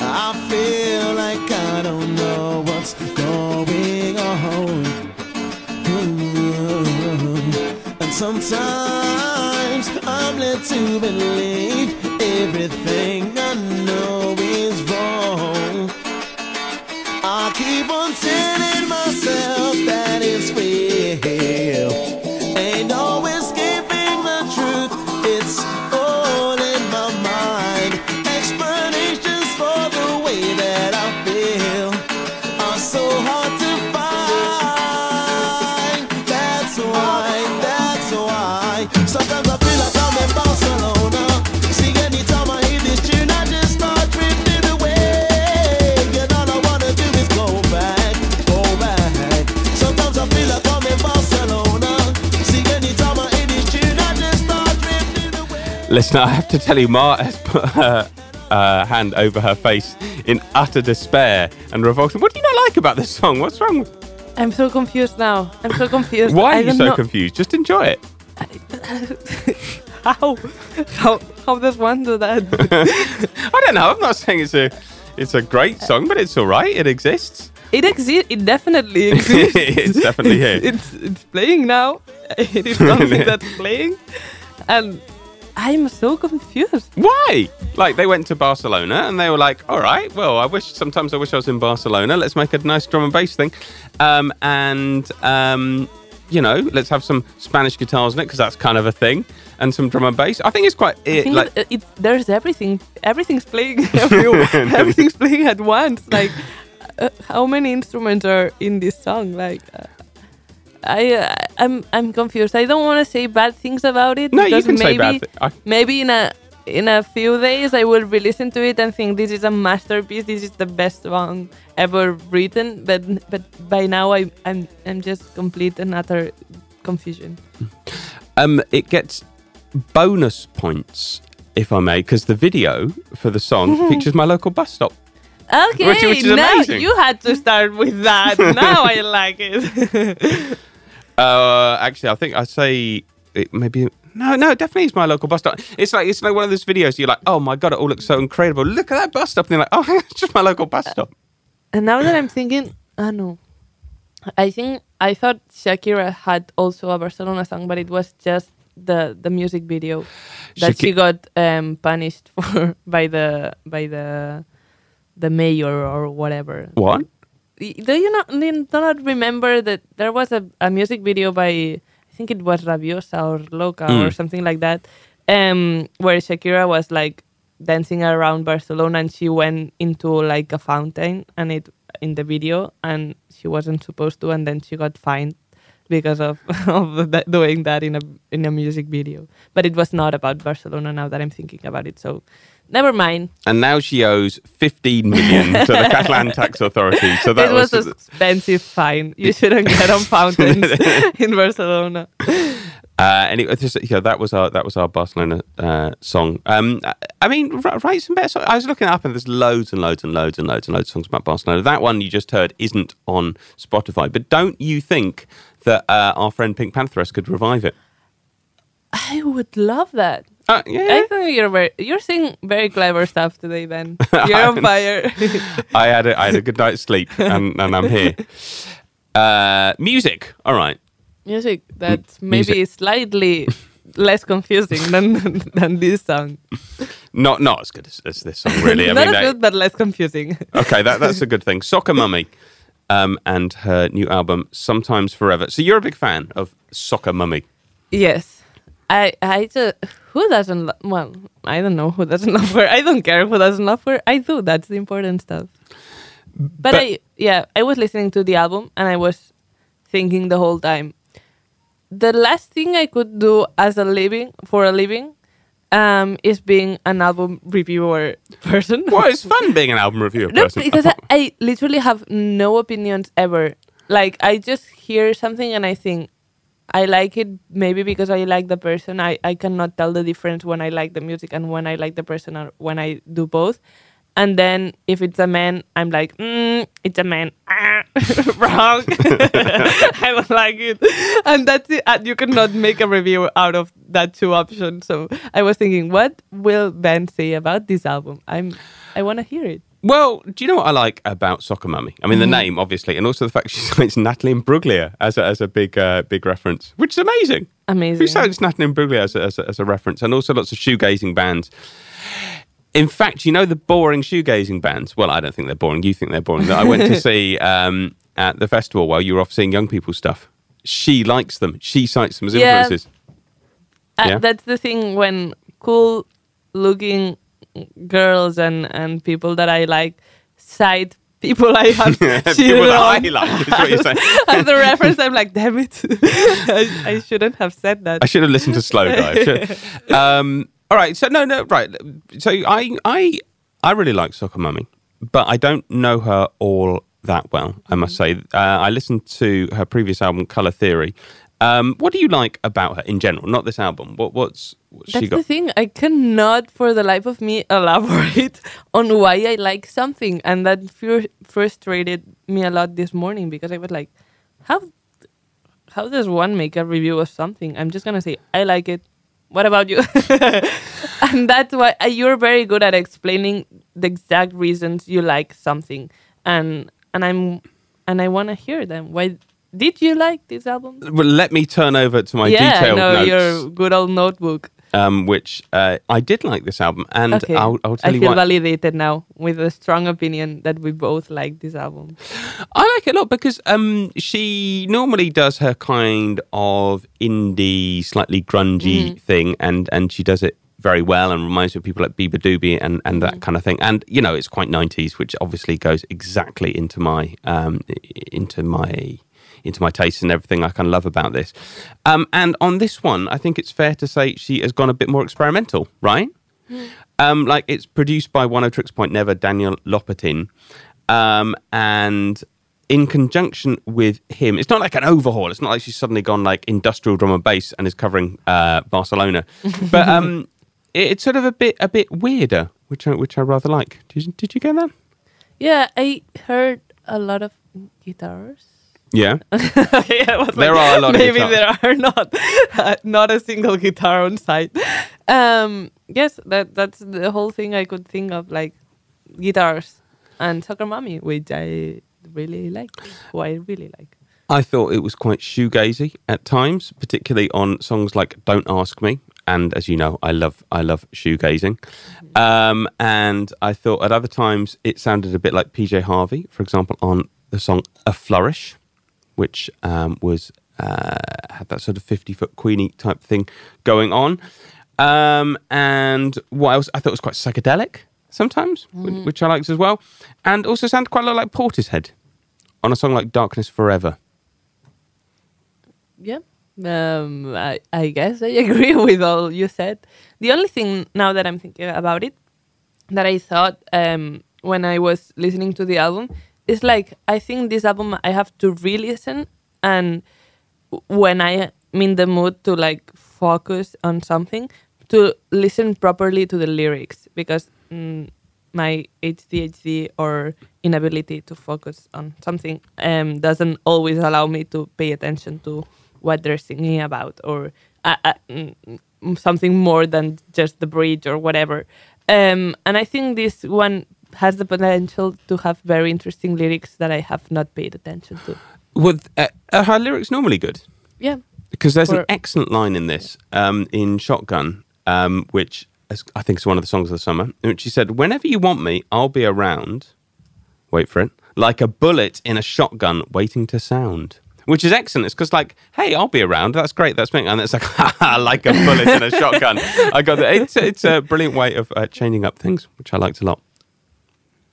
Speaker 4: I feel like I don't know what's going on. Ooh. And sometimes I'm led to believe everything I know
Speaker 1: Listen, I have to tell you, Mar has put her uh, hand over her face in utter despair and revulsion. What do you not like about this song? What's wrong? with-
Speaker 2: I'm so confused now. I'm so confused.
Speaker 1: Why
Speaker 2: I
Speaker 1: are you
Speaker 2: don't
Speaker 1: so
Speaker 2: know
Speaker 1: confused? Just enjoy it.
Speaker 2: How? How? How does one do that?
Speaker 1: I don't know. I'm not saying it's a it's a great song, but it's all right. It exists.
Speaker 2: it exists. It definitely exists.
Speaker 1: It's definitely here.
Speaker 2: It's it's playing now. It is something that's playing, and I'm so confused.
Speaker 1: Why? Like they went to Barcelona and they were like, "All right, well, I wish sometimes I wish I was in Barcelona. Let's make a nice drum and bass thing, um, and um, you know, let's have some Spanish guitars in it because that's kind of a thing, and some drum and bass. I think it's quite
Speaker 2: I
Speaker 1: it,
Speaker 2: think
Speaker 1: like
Speaker 2: it, it, there's everything. Everything's playing. everywhere. everything's playing at once. Like, uh, how many instruments are in this song? Like, uh, I, uh, I'm, I'm confused. I don't want to say bad things about it.
Speaker 1: no, you
Speaker 2: because maybe,
Speaker 1: bad. Thi- I,
Speaker 2: Maybe in a in a few days, I will re-listen to it and think this is a masterpiece. This is the best song ever written. But but by now, I, I'm I'm just complete and utter confusion.
Speaker 1: um, it gets bonus points if I may, because the video for the song features my local bus stop.
Speaker 2: Okay,
Speaker 1: Which- which is
Speaker 2: now
Speaker 1: amazing.
Speaker 2: you had to start with that. now I like it.
Speaker 1: Uh, actually, I think I say it maybe. No, no, it definitely is my local bus stop. It's like it's like one of those videos. You're like, oh my god, it all looks so incredible. Look at that bus stop. And you're like, oh, it's just my local bus stop.
Speaker 2: and now that I'm thinking, I know. I think I thought Shakira had also a Barcelona song, but it was just the the music video that she got um, punished for by the by the the mayor or whatever.
Speaker 1: What?
Speaker 2: Do you not do not remember that there was a, a music video by I think it was Rabiosa or Loca or
Speaker 1: Mm.
Speaker 2: something like that, um, where Shakira was like dancing around Barcelona and she went into like a fountain and it in the video and she wasn't supposed to and then she got fined because of, of that, doing that in a in a music video. But it was not about Barcelona now that I'm thinking about it. So never mind.
Speaker 1: And now she owes 15 million to the Catalan tax authority. So that
Speaker 2: it was,
Speaker 1: was.
Speaker 2: an expensive fine. You shouldn't get on fountains in Barcelona.
Speaker 1: Uh, and it, just, yeah, that was our that was our Barcelona uh, song. Um, I- mean, write some better. Songs. I was looking it up, and there's loads and loads and loads and loads and loads of songs about Barcelona. That one you just heard isn't on Spotify, but don't you think that uh, our friend PinkPantheress could revive it?
Speaker 2: I would love that.
Speaker 1: Uh, yeah,
Speaker 2: I think you're very, you're saying very clever stuff today, Ben. You're on fire.
Speaker 1: I had a, I had a good night's sleep, and, and I'm here. Uh, music, all right.
Speaker 2: Music that's maybe
Speaker 1: music.
Speaker 2: slightly less confusing than than this song.
Speaker 1: Not not as good as, as this song, really. I mean,
Speaker 2: as good, but less confusing.
Speaker 1: Okay, that, that's a good thing. Soccer Mummy um, and her new album, Sometimes Forever. So you're a big fan of Soccer Mummy.
Speaker 2: yes, I I just who doesn't lo- well I don't know who doesn't love her. I don't care who doesn't love her. I do. That's the important stuff. But,
Speaker 1: But-
Speaker 2: I yeah I was listening to the album and I was thinking the whole time. The last thing I could do as a living for a living um, is being an album reviewer person.
Speaker 1: Well, it's fun being an album reviewer
Speaker 2: No,
Speaker 1: person.
Speaker 2: because I, I literally have no opinions ever. Like I just hear something and I think I like it maybe because I like the person. I, I cannot tell the difference when I like the music and when I like the person or when I do both. And then if it's a man, I'm like, mm, it's a man. Wrong. I don't like it. And that's it. And you cannot make a review out of that two options. So I was thinking, what will Ben say about this album? I'm I want to hear it.
Speaker 1: Well, do you know what I like about Soccer Mummy? I mean, the
Speaker 2: Mm-hmm.
Speaker 1: name, obviously, and also the fact she cites Natalie Imbruglia as a, as a big uh, big reference, which is amazing.
Speaker 2: Amazing.
Speaker 1: Who cites Natalie Imbruglia as a, as, a, as a reference? And also lots of shoegazing bands. In fact, you know the boring shoegazing bands? Well, I don't think they're boring. You think they're boring. That I went to see um, at the festival while you were off seeing young people stuff. She likes them. She cites them as
Speaker 2: Yeah.
Speaker 1: influences.
Speaker 2: Uh,
Speaker 1: Yeah.
Speaker 2: That's the thing when cool looking girls and, and people that I like cite people I have
Speaker 1: People that I like, is what you're saying.
Speaker 2: as a reference. I'm like, damn it, I, I shouldn't have said that.
Speaker 1: I should have listened to Slowdive. Um, all right, so no, no, right. So I, I, I really like Soccer Mummy, but I don't know her all that well. I must say. Uh, I listened to her previous album, Color Theory. Um, what do you like about her in general? Not this album. What, what's, what's
Speaker 2: That's
Speaker 1: she got?
Speaker 2: the thing. I cannot, for the life of me, elaborate on why I like something, and that fur- frustrated me a lot this morning because I was like, "How, how does one make a review of something?" I'm just gonna say I like it. What about you? and that's why uh, you're very good at explaining the exact reasons you like something, and and I'm and I want to hear them. Why did you like this album?
Speaker 1: Well, let me turn over to my
Speaker 2: yeah,
Speaker 1: detailed
Speaker 2: know
Speaker 1: notes,
Speaker 2: your good old notebook.
Speaker 1: um, which uh, I did like this album, and
Speaker 2: Okay.
Speaker 1: I'll, I'll tell
Speaker 2: I
Speaker 1: you
Speaker 2: feel
Speaker 1: why.
Speaker 2: validated now with a strong opinion that we both like this album.
Speaker 1: I like it a lot because um, she normally does her kind of indie, slightly grungy thing, and and she does it very well and reminds me of people like Beabadoobee and and that kind of thing. And you know, it's quite nineties, which obviously goes exactly into my um, into my into my taste and everything I kind of love about this. Um, and on this one, I think it's fair to say she has gone a bit more experimental, right? Um, like it's produced by Oneohtrix Point Never, Daniel Lopatin, um, and in conjunction with him, it's not like an overhaul. It's not like she's suddenly gone like industrial drum and bass and is covering uh, Barcelona, but um, it, it's sort of a bit a bit weirder, which I, which I rather like. Did you, did you get that?
Speaker 2: Yeah, I heard a lot of guitars.
Speaker 1: Yeah.
Speaker 2: okay,
Speaker 1: There
Speaker 2: like,
Speaker 1: are a lot of
Speaker 2: Maybe there are not uh, not a single guitar on site. Um, yes, that that's the whole thing I could think of, like guitars and Soccer Mommy, which I really like. Who I really like.
Speaker 1: I thought it was quite shoegazy at times, particularly on songs like "Don't Ask Me." And as you know, I love I love shoegazing. Um, and I thought at other times it sounded a bit like PJ Harvey, for example, on the song "A Flourish," which um, was uh, had that sort of fifty foot Queenie type thing going on. Um, and what else? I thought it was quite psychedelic sometimes, whi- which I liked as well, and also sounded quite a lot like Portishead on a song like "Darkness Forever."
Speaker 2: Yeah. Um, I, I guess I agree with all you said. The only thing now that I'm thinking about it that I thought um, when I was listening to the album is like I think this album I have to re-listen and when I I'm in the mood to like focus on something, to listen properly to the lyrics because mm, my ADHD or inability to focus on something um, doesn't always allow me to pay attention to what they're singing about or uh, uh, mm, something more than just the bridge or whatever. Um, and I think this one has the potential to have very interesting lyrics that I have not paid attention to.
Speaker 1: With uh, are her lyrics normally good?
Speaker 2: Yeah.
Speaker 1: Because there's an excellent line in this um, in Shotgun, um, which is, I think is one of the songs of the summer, in which she said, "Whenever you want me, I'll be around." Wait for it. Like a bullet in a shotgun waiting to sound. Which is excellent. It's because like, hey, I'll be around. That's great. That's me. And it's like, like a bullet in a shotgun. I got that. It's, it's a brilliant way of uh, changing up things, which I liked a lot.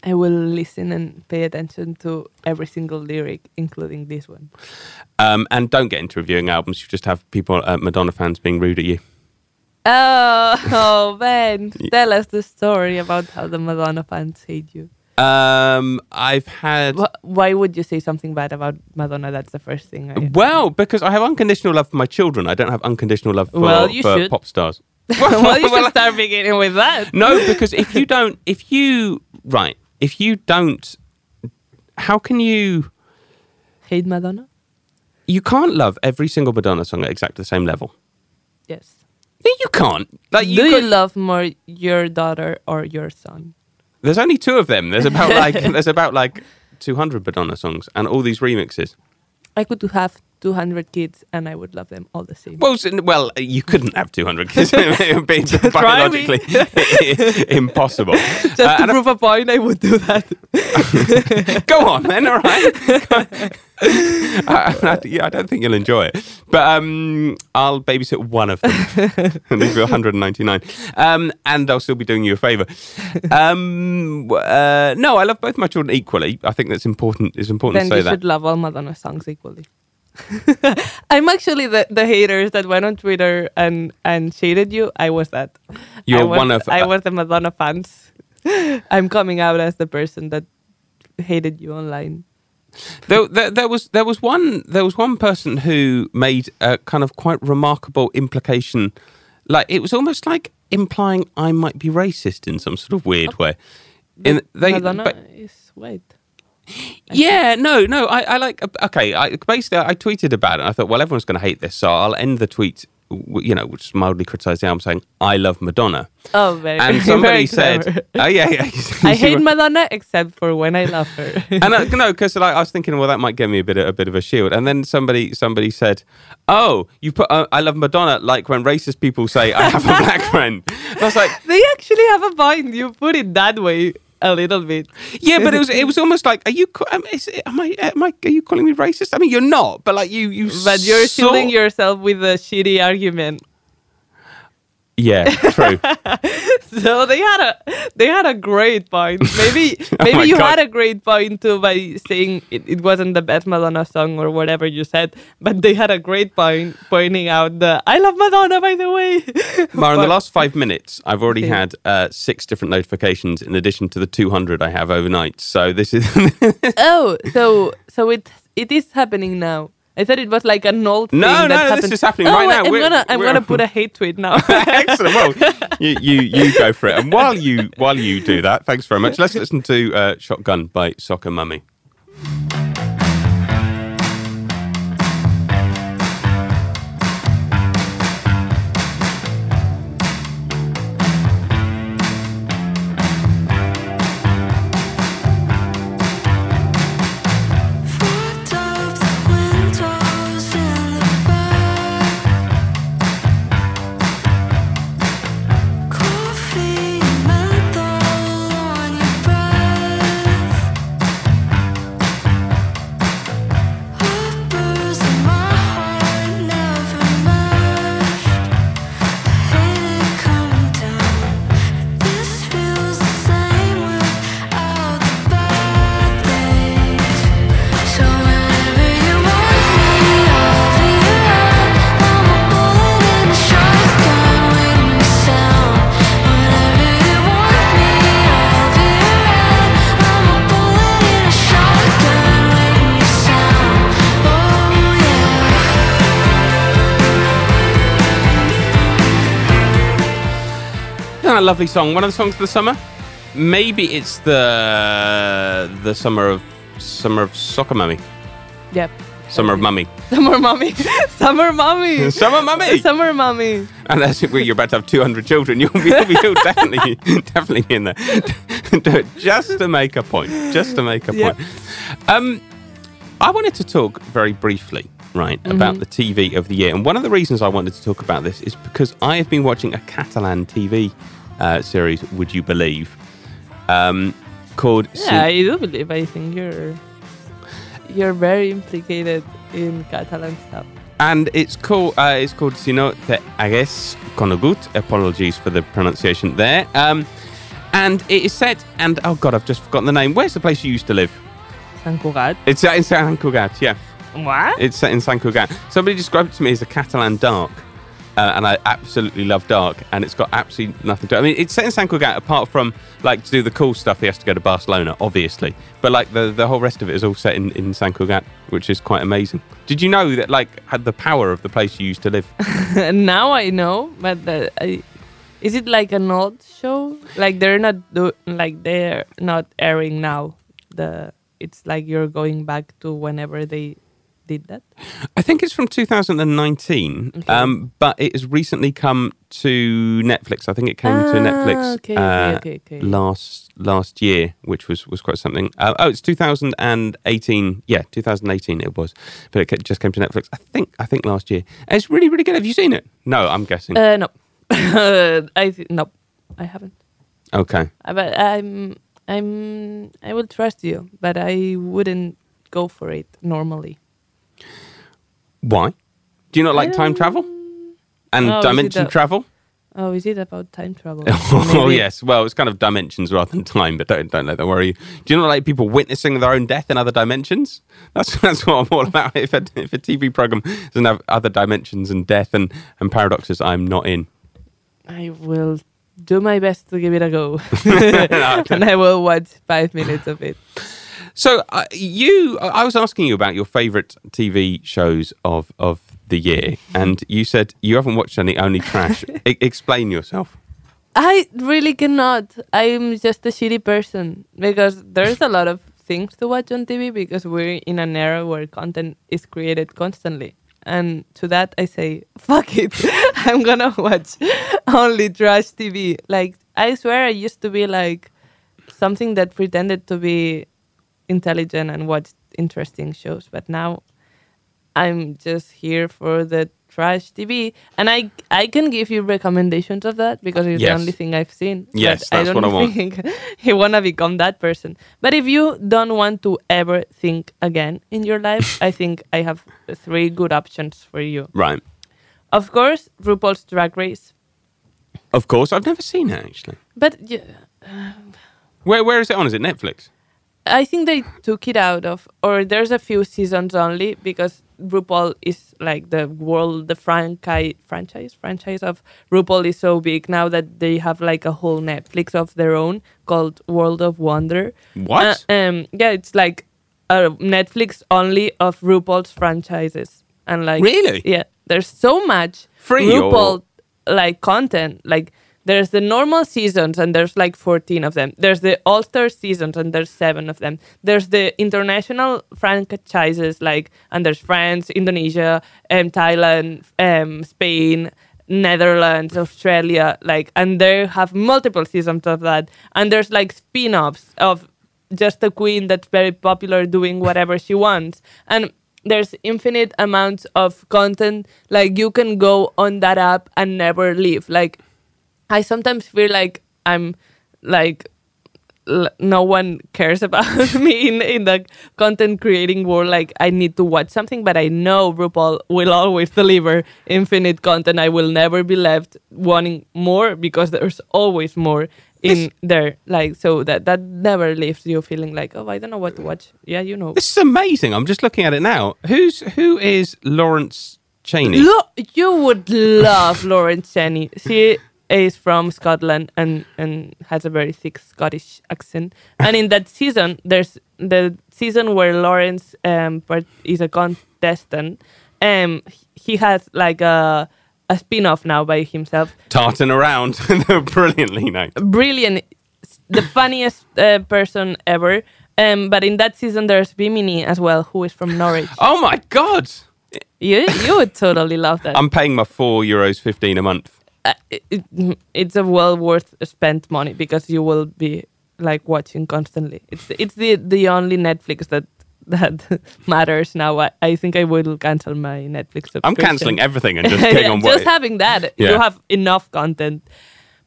Speaker 2: I will listen and pay attention to every single lyric, including this one.
Speaker 1: Um, and don't get into reviewing albums. You just have people, uh, Madonna fans, being rude at you.
Speaker 2: Oh, oh man. Tell us the story about how the Madonna fans hate you.
Speaker 1: Um, I've had.
Speaker 2: Why would you say something bad about Madonna? That's the first thing. I...
Speaker 1: Well, because I have unconditional love for my children. I don't have unconditional love for,
Speaker 2: Well, you
Speaker 1: for
Speaker 2: should.
Speaker 1: pop stars.
Speaker 2: well, you
Speaker 1: well,
Speaker 2: should start beginning with that.
Speaker 1: No, because if you don't, if you, right, if you don't, how can you,
Speaker 2: Hate Madonna?
Speaker 1: you can't love every single Madonna song at exactly the same level.
Speaker 2: Yes.
Speaker 1: No, you can't. Like,
Speaker 2: Do
Speaker 1: you
Speaker 2: you
Speaker 1: could-
Speaker 2: love more your daughter or your son?
Speaker 1: there's only two of them. There's about like, there's about like 200 Madonna songs and all these remixes.
Speaker 2: I could have 200 kids and I would love them all the same.
Speaker 1: Well, well, you couldn't have 200 because it would be biologically impossible.
Speaker 2: Just
Speaker 1: Uh,
Speaker 2: to
Speaker 1: I-
Speaker 2: prove a point, I would do that.
Speaker 1: Go on then, all right. I, I- yeah, I don't think you'll enjoy it, but um, I'll babysit one of them, and leave you 199, um, and I'll still be doing you a favour. Um, uh, no, I love both my children equally. I think that's important. It's important
Speaker 2: then
Speaker 1: to say that.
Speaker 2: you should love all Madonna songs equally. I'm actually the, the haters that went on Twitter and, and shaded you. I was that.
Speaker 1: You're
Speaker 2: was,
Speaker 1: one of-
Speaker 2: I was the Madonna fans. I'm coming out as the person that hated you online.
Speaker 1: There, there, there was there was one there was one person who made a kind of quite remarkable implication, like it was almost like implying I might be racist in some sort of weird way. In they,
Speaker 2: Madonna
Speaker 1: but-
Speaker 2: is white.
Speaker 1: Yeah, no, no. I, I like. Okay, I basically I tweeted about it. and I thought, well, everyone's going to hate this, so I'll end the tweet. You know, which mildly criticised the album, saying I love Madonna,
Speaker 2: Oh, very
Speaker 1: and somebody
Speaker 2: clever.
Speaker 1: said, "Oh yeah, yeah."
Speaker 2: I hate Madonna except for when I love her.
Speaker 1: and I, no, because like, I was thinking, well, that might give me a bit of, a bit of a shield. And then somebody somebody said, "Oh, you put uh, I love Madonna like when racist people say I have a black friend." And I was like,
Speaker 2: they actually have a point. You put it that way a little bit.
Speaker 1: "Yeah, but it was it was almost like, are you ca- um, it, am I am I are you calling me racist? I mean, you're not, but like you you
Speaker 2: But you're shielding yourself with a shitty argument.
Speaker 1: Yeah, true.
Speaker 2: So they had a they had a great point. Maybe
Speaker 1: Oh
Speaker 2: maybe you
Speaker 1: God.
Speaker 2: had a great point too by saying it, it wasn't the best Madonna song or whatever you said, but they had a great point pointing out the I love Madonna by the way.
Speaker 1: Mar, in the last five minutes, I've already
Speaker 2: Okay.
Speaker 1: had uh, six different notifications in addition to the 200 I have overnight. So this is
Speaker 2: oh, so so it it is happening now. I thought it was like an old
Speaker 1: No,
Speaker 2: thing
Speaker 1: no,
Speaker 2: that
Speaker 1: this
Speaker 2: happened.
Speaker 1: is happening
Speaker 2: oh,
Speaker 1: right now.
Speaker 2: I'm
Speaker 1: We're-
Speaker 2: gonna I'm
Speaker 1: we're-
Speaker 2: gonna put a hate tweet now.
Speaker 1: excellent. Well, you, you you go for it. And while you while you do that, thanks very much. Let's listen to uh, "Shotgun" by Soccer Mummy. Lovely song. One of the songs of the summer. Maybe it's the the summer of summer of soccer mummy.
Speaker 2: Yep.
Speaker 1: Summer of mummy.
Speaker 2: Summer mommy. Summer mommy.
Speaker 1: Summer mummy.
Speaker 2: Summer mommy.
Speaker 1: And as if you're about to have 200 children, you'll be, you'll be you'll definitely, definitely in there. Just to make a point. Just to make a
Speaker 2: Yeah.
Speaker 1: point. Um, I wanted to talk very briefly, right, about the TV of the year. And one of the reasons I wanted to talk about this is because I have been watching a Catalan TV uh, series, would you believe, um, called.
Speaker 2: Yeah, I do believe. I think you're you're very implicated in Catalan stuff.
Speaker 1: and it's called uh, it's called Si no te hagués conegut. Apologies for the pronunciation there. Um, and it is set, and oh god, I've just forgotten the name. Where's the place you used to live?
Speaker 2: Sant Cugat.
Speaker 1: It's set in San Cugat. Yeah,
Speaker 2: What?
Speaker 1: it's set in San Cugat. Somebody described it to me as a Catalan dark. Uh, and I absolutely love Dark, and it's got absolutely nothing to. I mean, it's set in San Cugat, apart from like to do the cool stuff. He has to go to Barcelona, obviously, but like the the whole rest of it is all set in in San Cugat, which is quite amazing. Did you know that like had the power of the place you used to live?
Speaker 2: now I know, but the, I, is it like an old show? Like they're not do, like they're not airing now. The it's like you're going back to whenever they did that.
Speaker 1: I think it's from 2019,
Speaker 2: Okay.
Speaker 1: um, but it has recently come to Netflix. I think it came to
Speaker 2: Ah,
Speaker 1: Netflix
Speaker 2: okay,
Speaker 1: uh,
Speaker 2: okay.
Speaker 1: last last year, which was was quite something. Uh, oh, it's 2018. Yeah, 2018 it was, but it just came to Netflix. I think I think last year. And it's really really good. Have you seen it? No, I'm guessing.
Speaker 2: Uh, no, I th- no, I haven't.
Speaker 1: okay.
Speaker 2: Uh, But I'm I'm I will trust you, but I wouldn't go for it normally.
Speaker 1: Why? Do you not like time
Speaker 2: um,
Speaker 1: travel and
Speaker 2: Oh, is it
Speaker 1: dimension
Speaker 2: the-
Speaker 1: travel?
Speaker 2: Oh, is it about time travel?
Speaker 1: oh
Speaker 2: Maybe.
Speaker 1: yes, well it's kind of dimensions rather than time, but don't don't let that worry you. Do you not like people witnessing their own death in other dimensions? That's that's what I'm all about. If a, if a TV program doesn't have other dimensions and death and, and paradoxes, I'm not in.
Speaker 2: I will do my best to give it a go, and I will watch five minutes of it.
Speaker 1: So uh, you, I was asking you about your favourite TV shows of of the year, and you said you haven't watched any, only trash. E- explain yourself.
Speaker 2: I really cannot. I'm just a shitty person because there's a lot of things to watch on TV because we're in an era where content is created constantly. And to that, I say, fuck it. I'm gonna watch only trash TV. Like, I swear I used to be like something that pretended to be intelligent and watch interesting shows. But now I'm just here for the trash TV, and I I can give you recommendations of that because it's
Speaker 1: Yes.
Speaker 2: the only thing I've seen.
Speaker 1: Yes,
Speaker 2: but
Speaker 1: that's
Speaker 2: I don't
Speaker 1: what I want.
Speaker 2: think you wanna become that person. But if you don't want to ever think again in your life, I think I have three good options for you.
Speaker 1: Right.
Speaker 2: Of course, RuPaul's Drag Race,
Speaker 1: Of course, I've never seen it actually.
Speaker 2: but y- uh,
Speaker 1: Where where is it on? Is it Netflix?
Speaker 2: I think they took it out of, or there's a few seasons only because RuPaul is like the world, the franchise, franchise, franchise of RuPaul is so big now that they have like a whole Netflix of their own called World of Wonder.
Speaker 1: What?
Speaker 2: Uh, um, yeah, it's like a Netflix only of RuPaul's franchises, and like
Speaker 1: Really?
Speaker 2: yeah, there's so much
Speaker 1: Free or-
Speaker 2: RuPaul like content, like. There's the normal seasons, and there's like 14 of them. There's the All Star seasons, and there's seven of them. There's the international franchises, like, and there's France, Indonesia, um, Thailand, um, Spain, Netherlands, Australia, like, and they have multiple seasons of that. And there's like spin offs of just a queen that's very popular doing whatever she wants. And there's infinite amounts of content. Like, you can go on that app and never leave. Like, I sometimes feel like I'm like l- no one cares about me in, in the content creating world. Like I need to watch something, but I know RuPaul will always deliver infinite content. I will never be left wanting more because there's always more in there. Like so that that never leaves you feeling like oh I don't know what to watch. Yeah, you know.
Speaker 1: This is amazing. I'm just looking at it now. Who's who is Lawrence Chaney?
Speaker 2: Look, you would love Lawrence Chaney. She is from Scotland and, and has a very thick Scottish accent. And in that season, there's the season where Lawrence um, part- is a contestant. Um, he has like a a spin-off now by himself.
Speaker 1: Tartan around. Brilliantly named.
Speaker 2: Brilliant, the funniest uh, person ever. Um, but in that season, there's Bimini as well, who is from Norwich.
Speaker 1: Oh my god!
Speaker 2: You you would totally love that.
Speaker 1: I'm paying my four euros fifteen a month.
Speaker 2: Uh, it, it- it's a well worth spent money because you will be like watching constantly. It's it's the the only Netflix that that matters now. I, I think I will cancel my Netflix subscription.
Speaker 1: I'm cancelling everything and just getting on
Speaker 2: just having that,
Speaker 1: Yeah.
Speaker 2: you have enough content.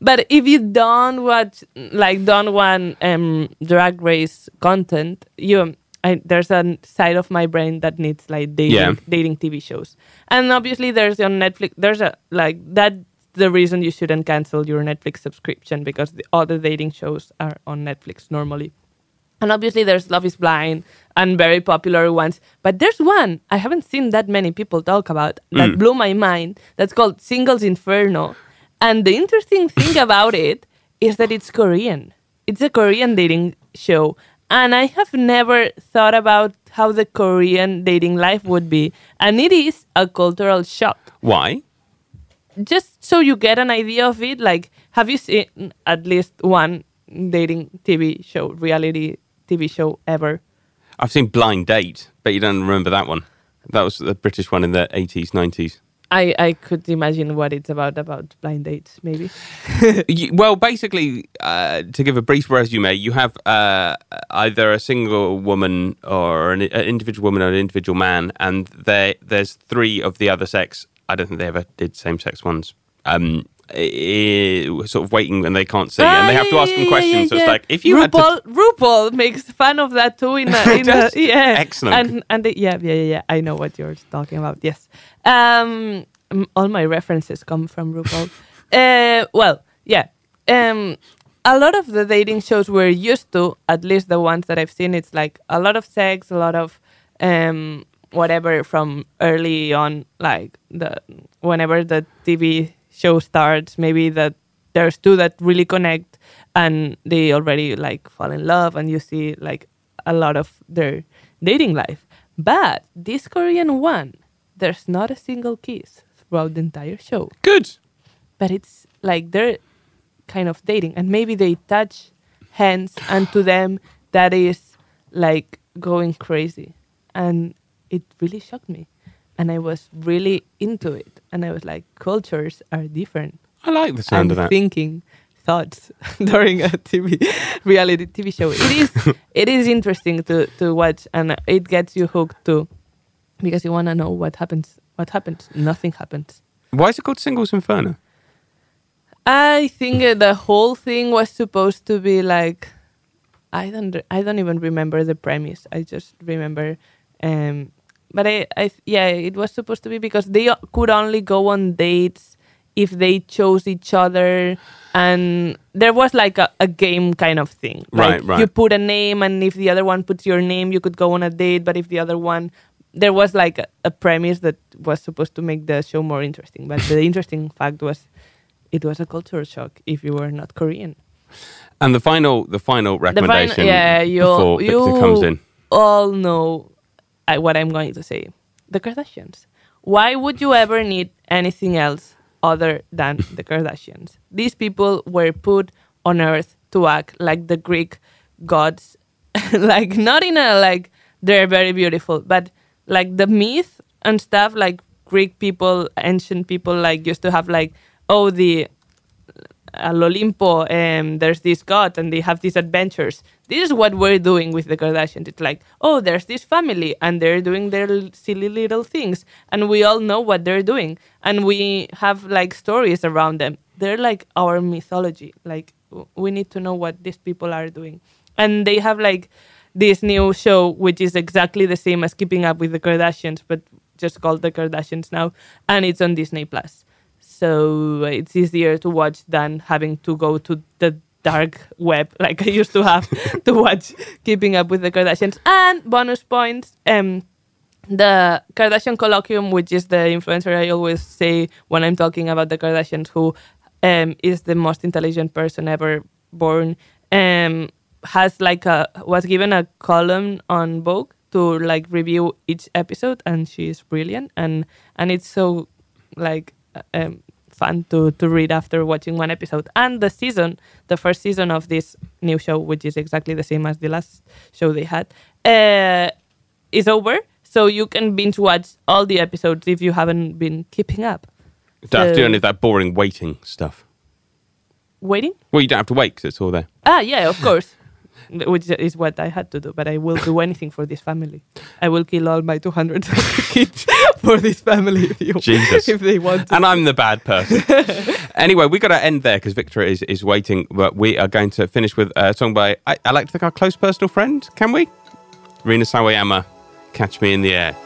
Speaker 2: But if you don't watch, like, don't want um, drag race content, you I, there's a side of my brain that needs like dating,
Speaker 1: Yeah.
Speaker 2: dating TV shows, and obviously there's on Netflix. There's a like that's the reason you shouldn't cancel your Netflix subscription because the other dating shows are on Netflix normally. And obviously, there's Love is Blind and very popular ones. But there's one I haven't seen that many people talk about that
Speaker 1: Mm.
Speaker 2: blew my mind. That's called Singles Inferno. And the interesting thing about it is that it's Korean. It's a Korean dating show. And I have never thought about how the Korean dating life would be. And it is a cultural shock
Speaker 1: Why?
Speaker 2: Just so you get an idea of it, like, have you seen at least one dating TV show, reality TV show ever?
Speaker 1: I've seen Blind Date, but you don't remember that one. That was the British one in the 80s, 90s.
Speaker 2: I, I could imagine what it's about, about blind dates, maybe.
Speaker 1: You- well, basically, uh, to give a brief resume, you have uh, either a single woman or an, an individual woman or an individual man, and there there's three of the other sex. I don't think they ever did same sex ones. Um, i- i- sort of waiting and they can't see, and they have to ask them questions. so it's like if you had to
Speaker 2: RuPaul, RuPaul makes fun of that too in a, in a yeah
Speaker 1: excellent.
Speaker 2: and and the, yeah yeah yeah yeah I know what you're talking about yes um all my references come from RuPaul uh well yeah um a lot of the dating shows we're used to at least the ones that I've seen it's like a lot of sex a lot of um whatever from early on like the whenever the TV show starts maybe that there's two that really connect and they already like fall in love and you see like a lot of their dating life. But this korean one there's not a single kiss throughout the entire show.
Speaker 1: Good.
Speaker 2: but it's like they're kind of dating and maybe they touch hands and to them that is like going crazy. And it really shocked me and i was really into it and i was like cultures are different
Speaker 1: I like the sound
Speaker 2: and
Speaker 1: of that.
Speaker 2: thinking thoughts during a TV reality TV show. It is it is interesting to to watch and it gets you hooked too because you want to know what happens. What happens? Nothing happens.
Speaker 1: Why is it called Singles Inferno?
Speaker 2: I think the whole thing was supposed to be like I don't I don't even remember the premise. I just remember um but I, I yeah, it was supposed to be because they could only go on dates if they chose each other and there was like a, a game kind of thing.
Speaker 1: Right,
Speaker 2: like
Speaker 1: right.
Speaker 2: You put a name and if the other one puts your name you could go on a date, but if the other one there was like a, a premise that was supposed to make the show more interesting. But the interesting fact was it was a culture shock if you were not Korean.
Speaker 1: And the final, the final
Speaker 2: The fin-
Speaker 1: recommendation
Speaker 2: yeah, you
Speaker 1: comes in.
Speaker 2: all know uh, what I'm going to say. The Kardashians. Why would you ever need anything else other than the Kardashians? These people were put on earth to act like the Greek gods, like not in a like they're very beautiful, but like the myth and stuff. Like Greek people, ancient people, like used to have like oh the al Olimpo, um, there's this god and they have these adventures. This is what we're doing with the Kardashians. It's like, oh, there's this family and they're doing their silly little things, and we all know what they're doing, and we have like stories around them. They're like our mythology. Like we need to know what these people are doing, and they have like this new show which is exactly the same as Keeping Up with the Kardashians, but just called the Kardashians now, and it's on Disney Plus so it's easier to watch than having to go to the dark web like I used to have to watch Keeping Up with the Kardashians. And bonus points, um, the Kardashian Kolloquium, which is the influencer I always say when I'm talking about the Kardashians, who um, is the most intelligent person ever born, um, has like a was given a column on Vogue to like review each episode, and she is brilliant, and and it's so like um, fun to to read after watching one episode. And the season, the first season of this new show, which is exactly the same as the last show they had, uh, is over. So you can binge watch all the episodes if you haven't been keeping up.
Speaker 1: Don't have to do any of that boring waiting stuff.
Speaker 2: Waiting?
Speaker 1: Well, you don't have to wait because it's all there.
Speaker 2: Ah, yeah, of course. Which is what I had to do, but I will do anything for this family. I will kill all my 200 kids for this family if, you,
Speaker 1: Jesus.
Speaker 2: if they want to.
Speaker 1: And I'm the bad person. anyway, we've got to end there because Victor is, is waiting. But we are going to finish with a song by, I, I like to think, our close personal friend. Can we? Rina Sawayama, Catch Me in the Air.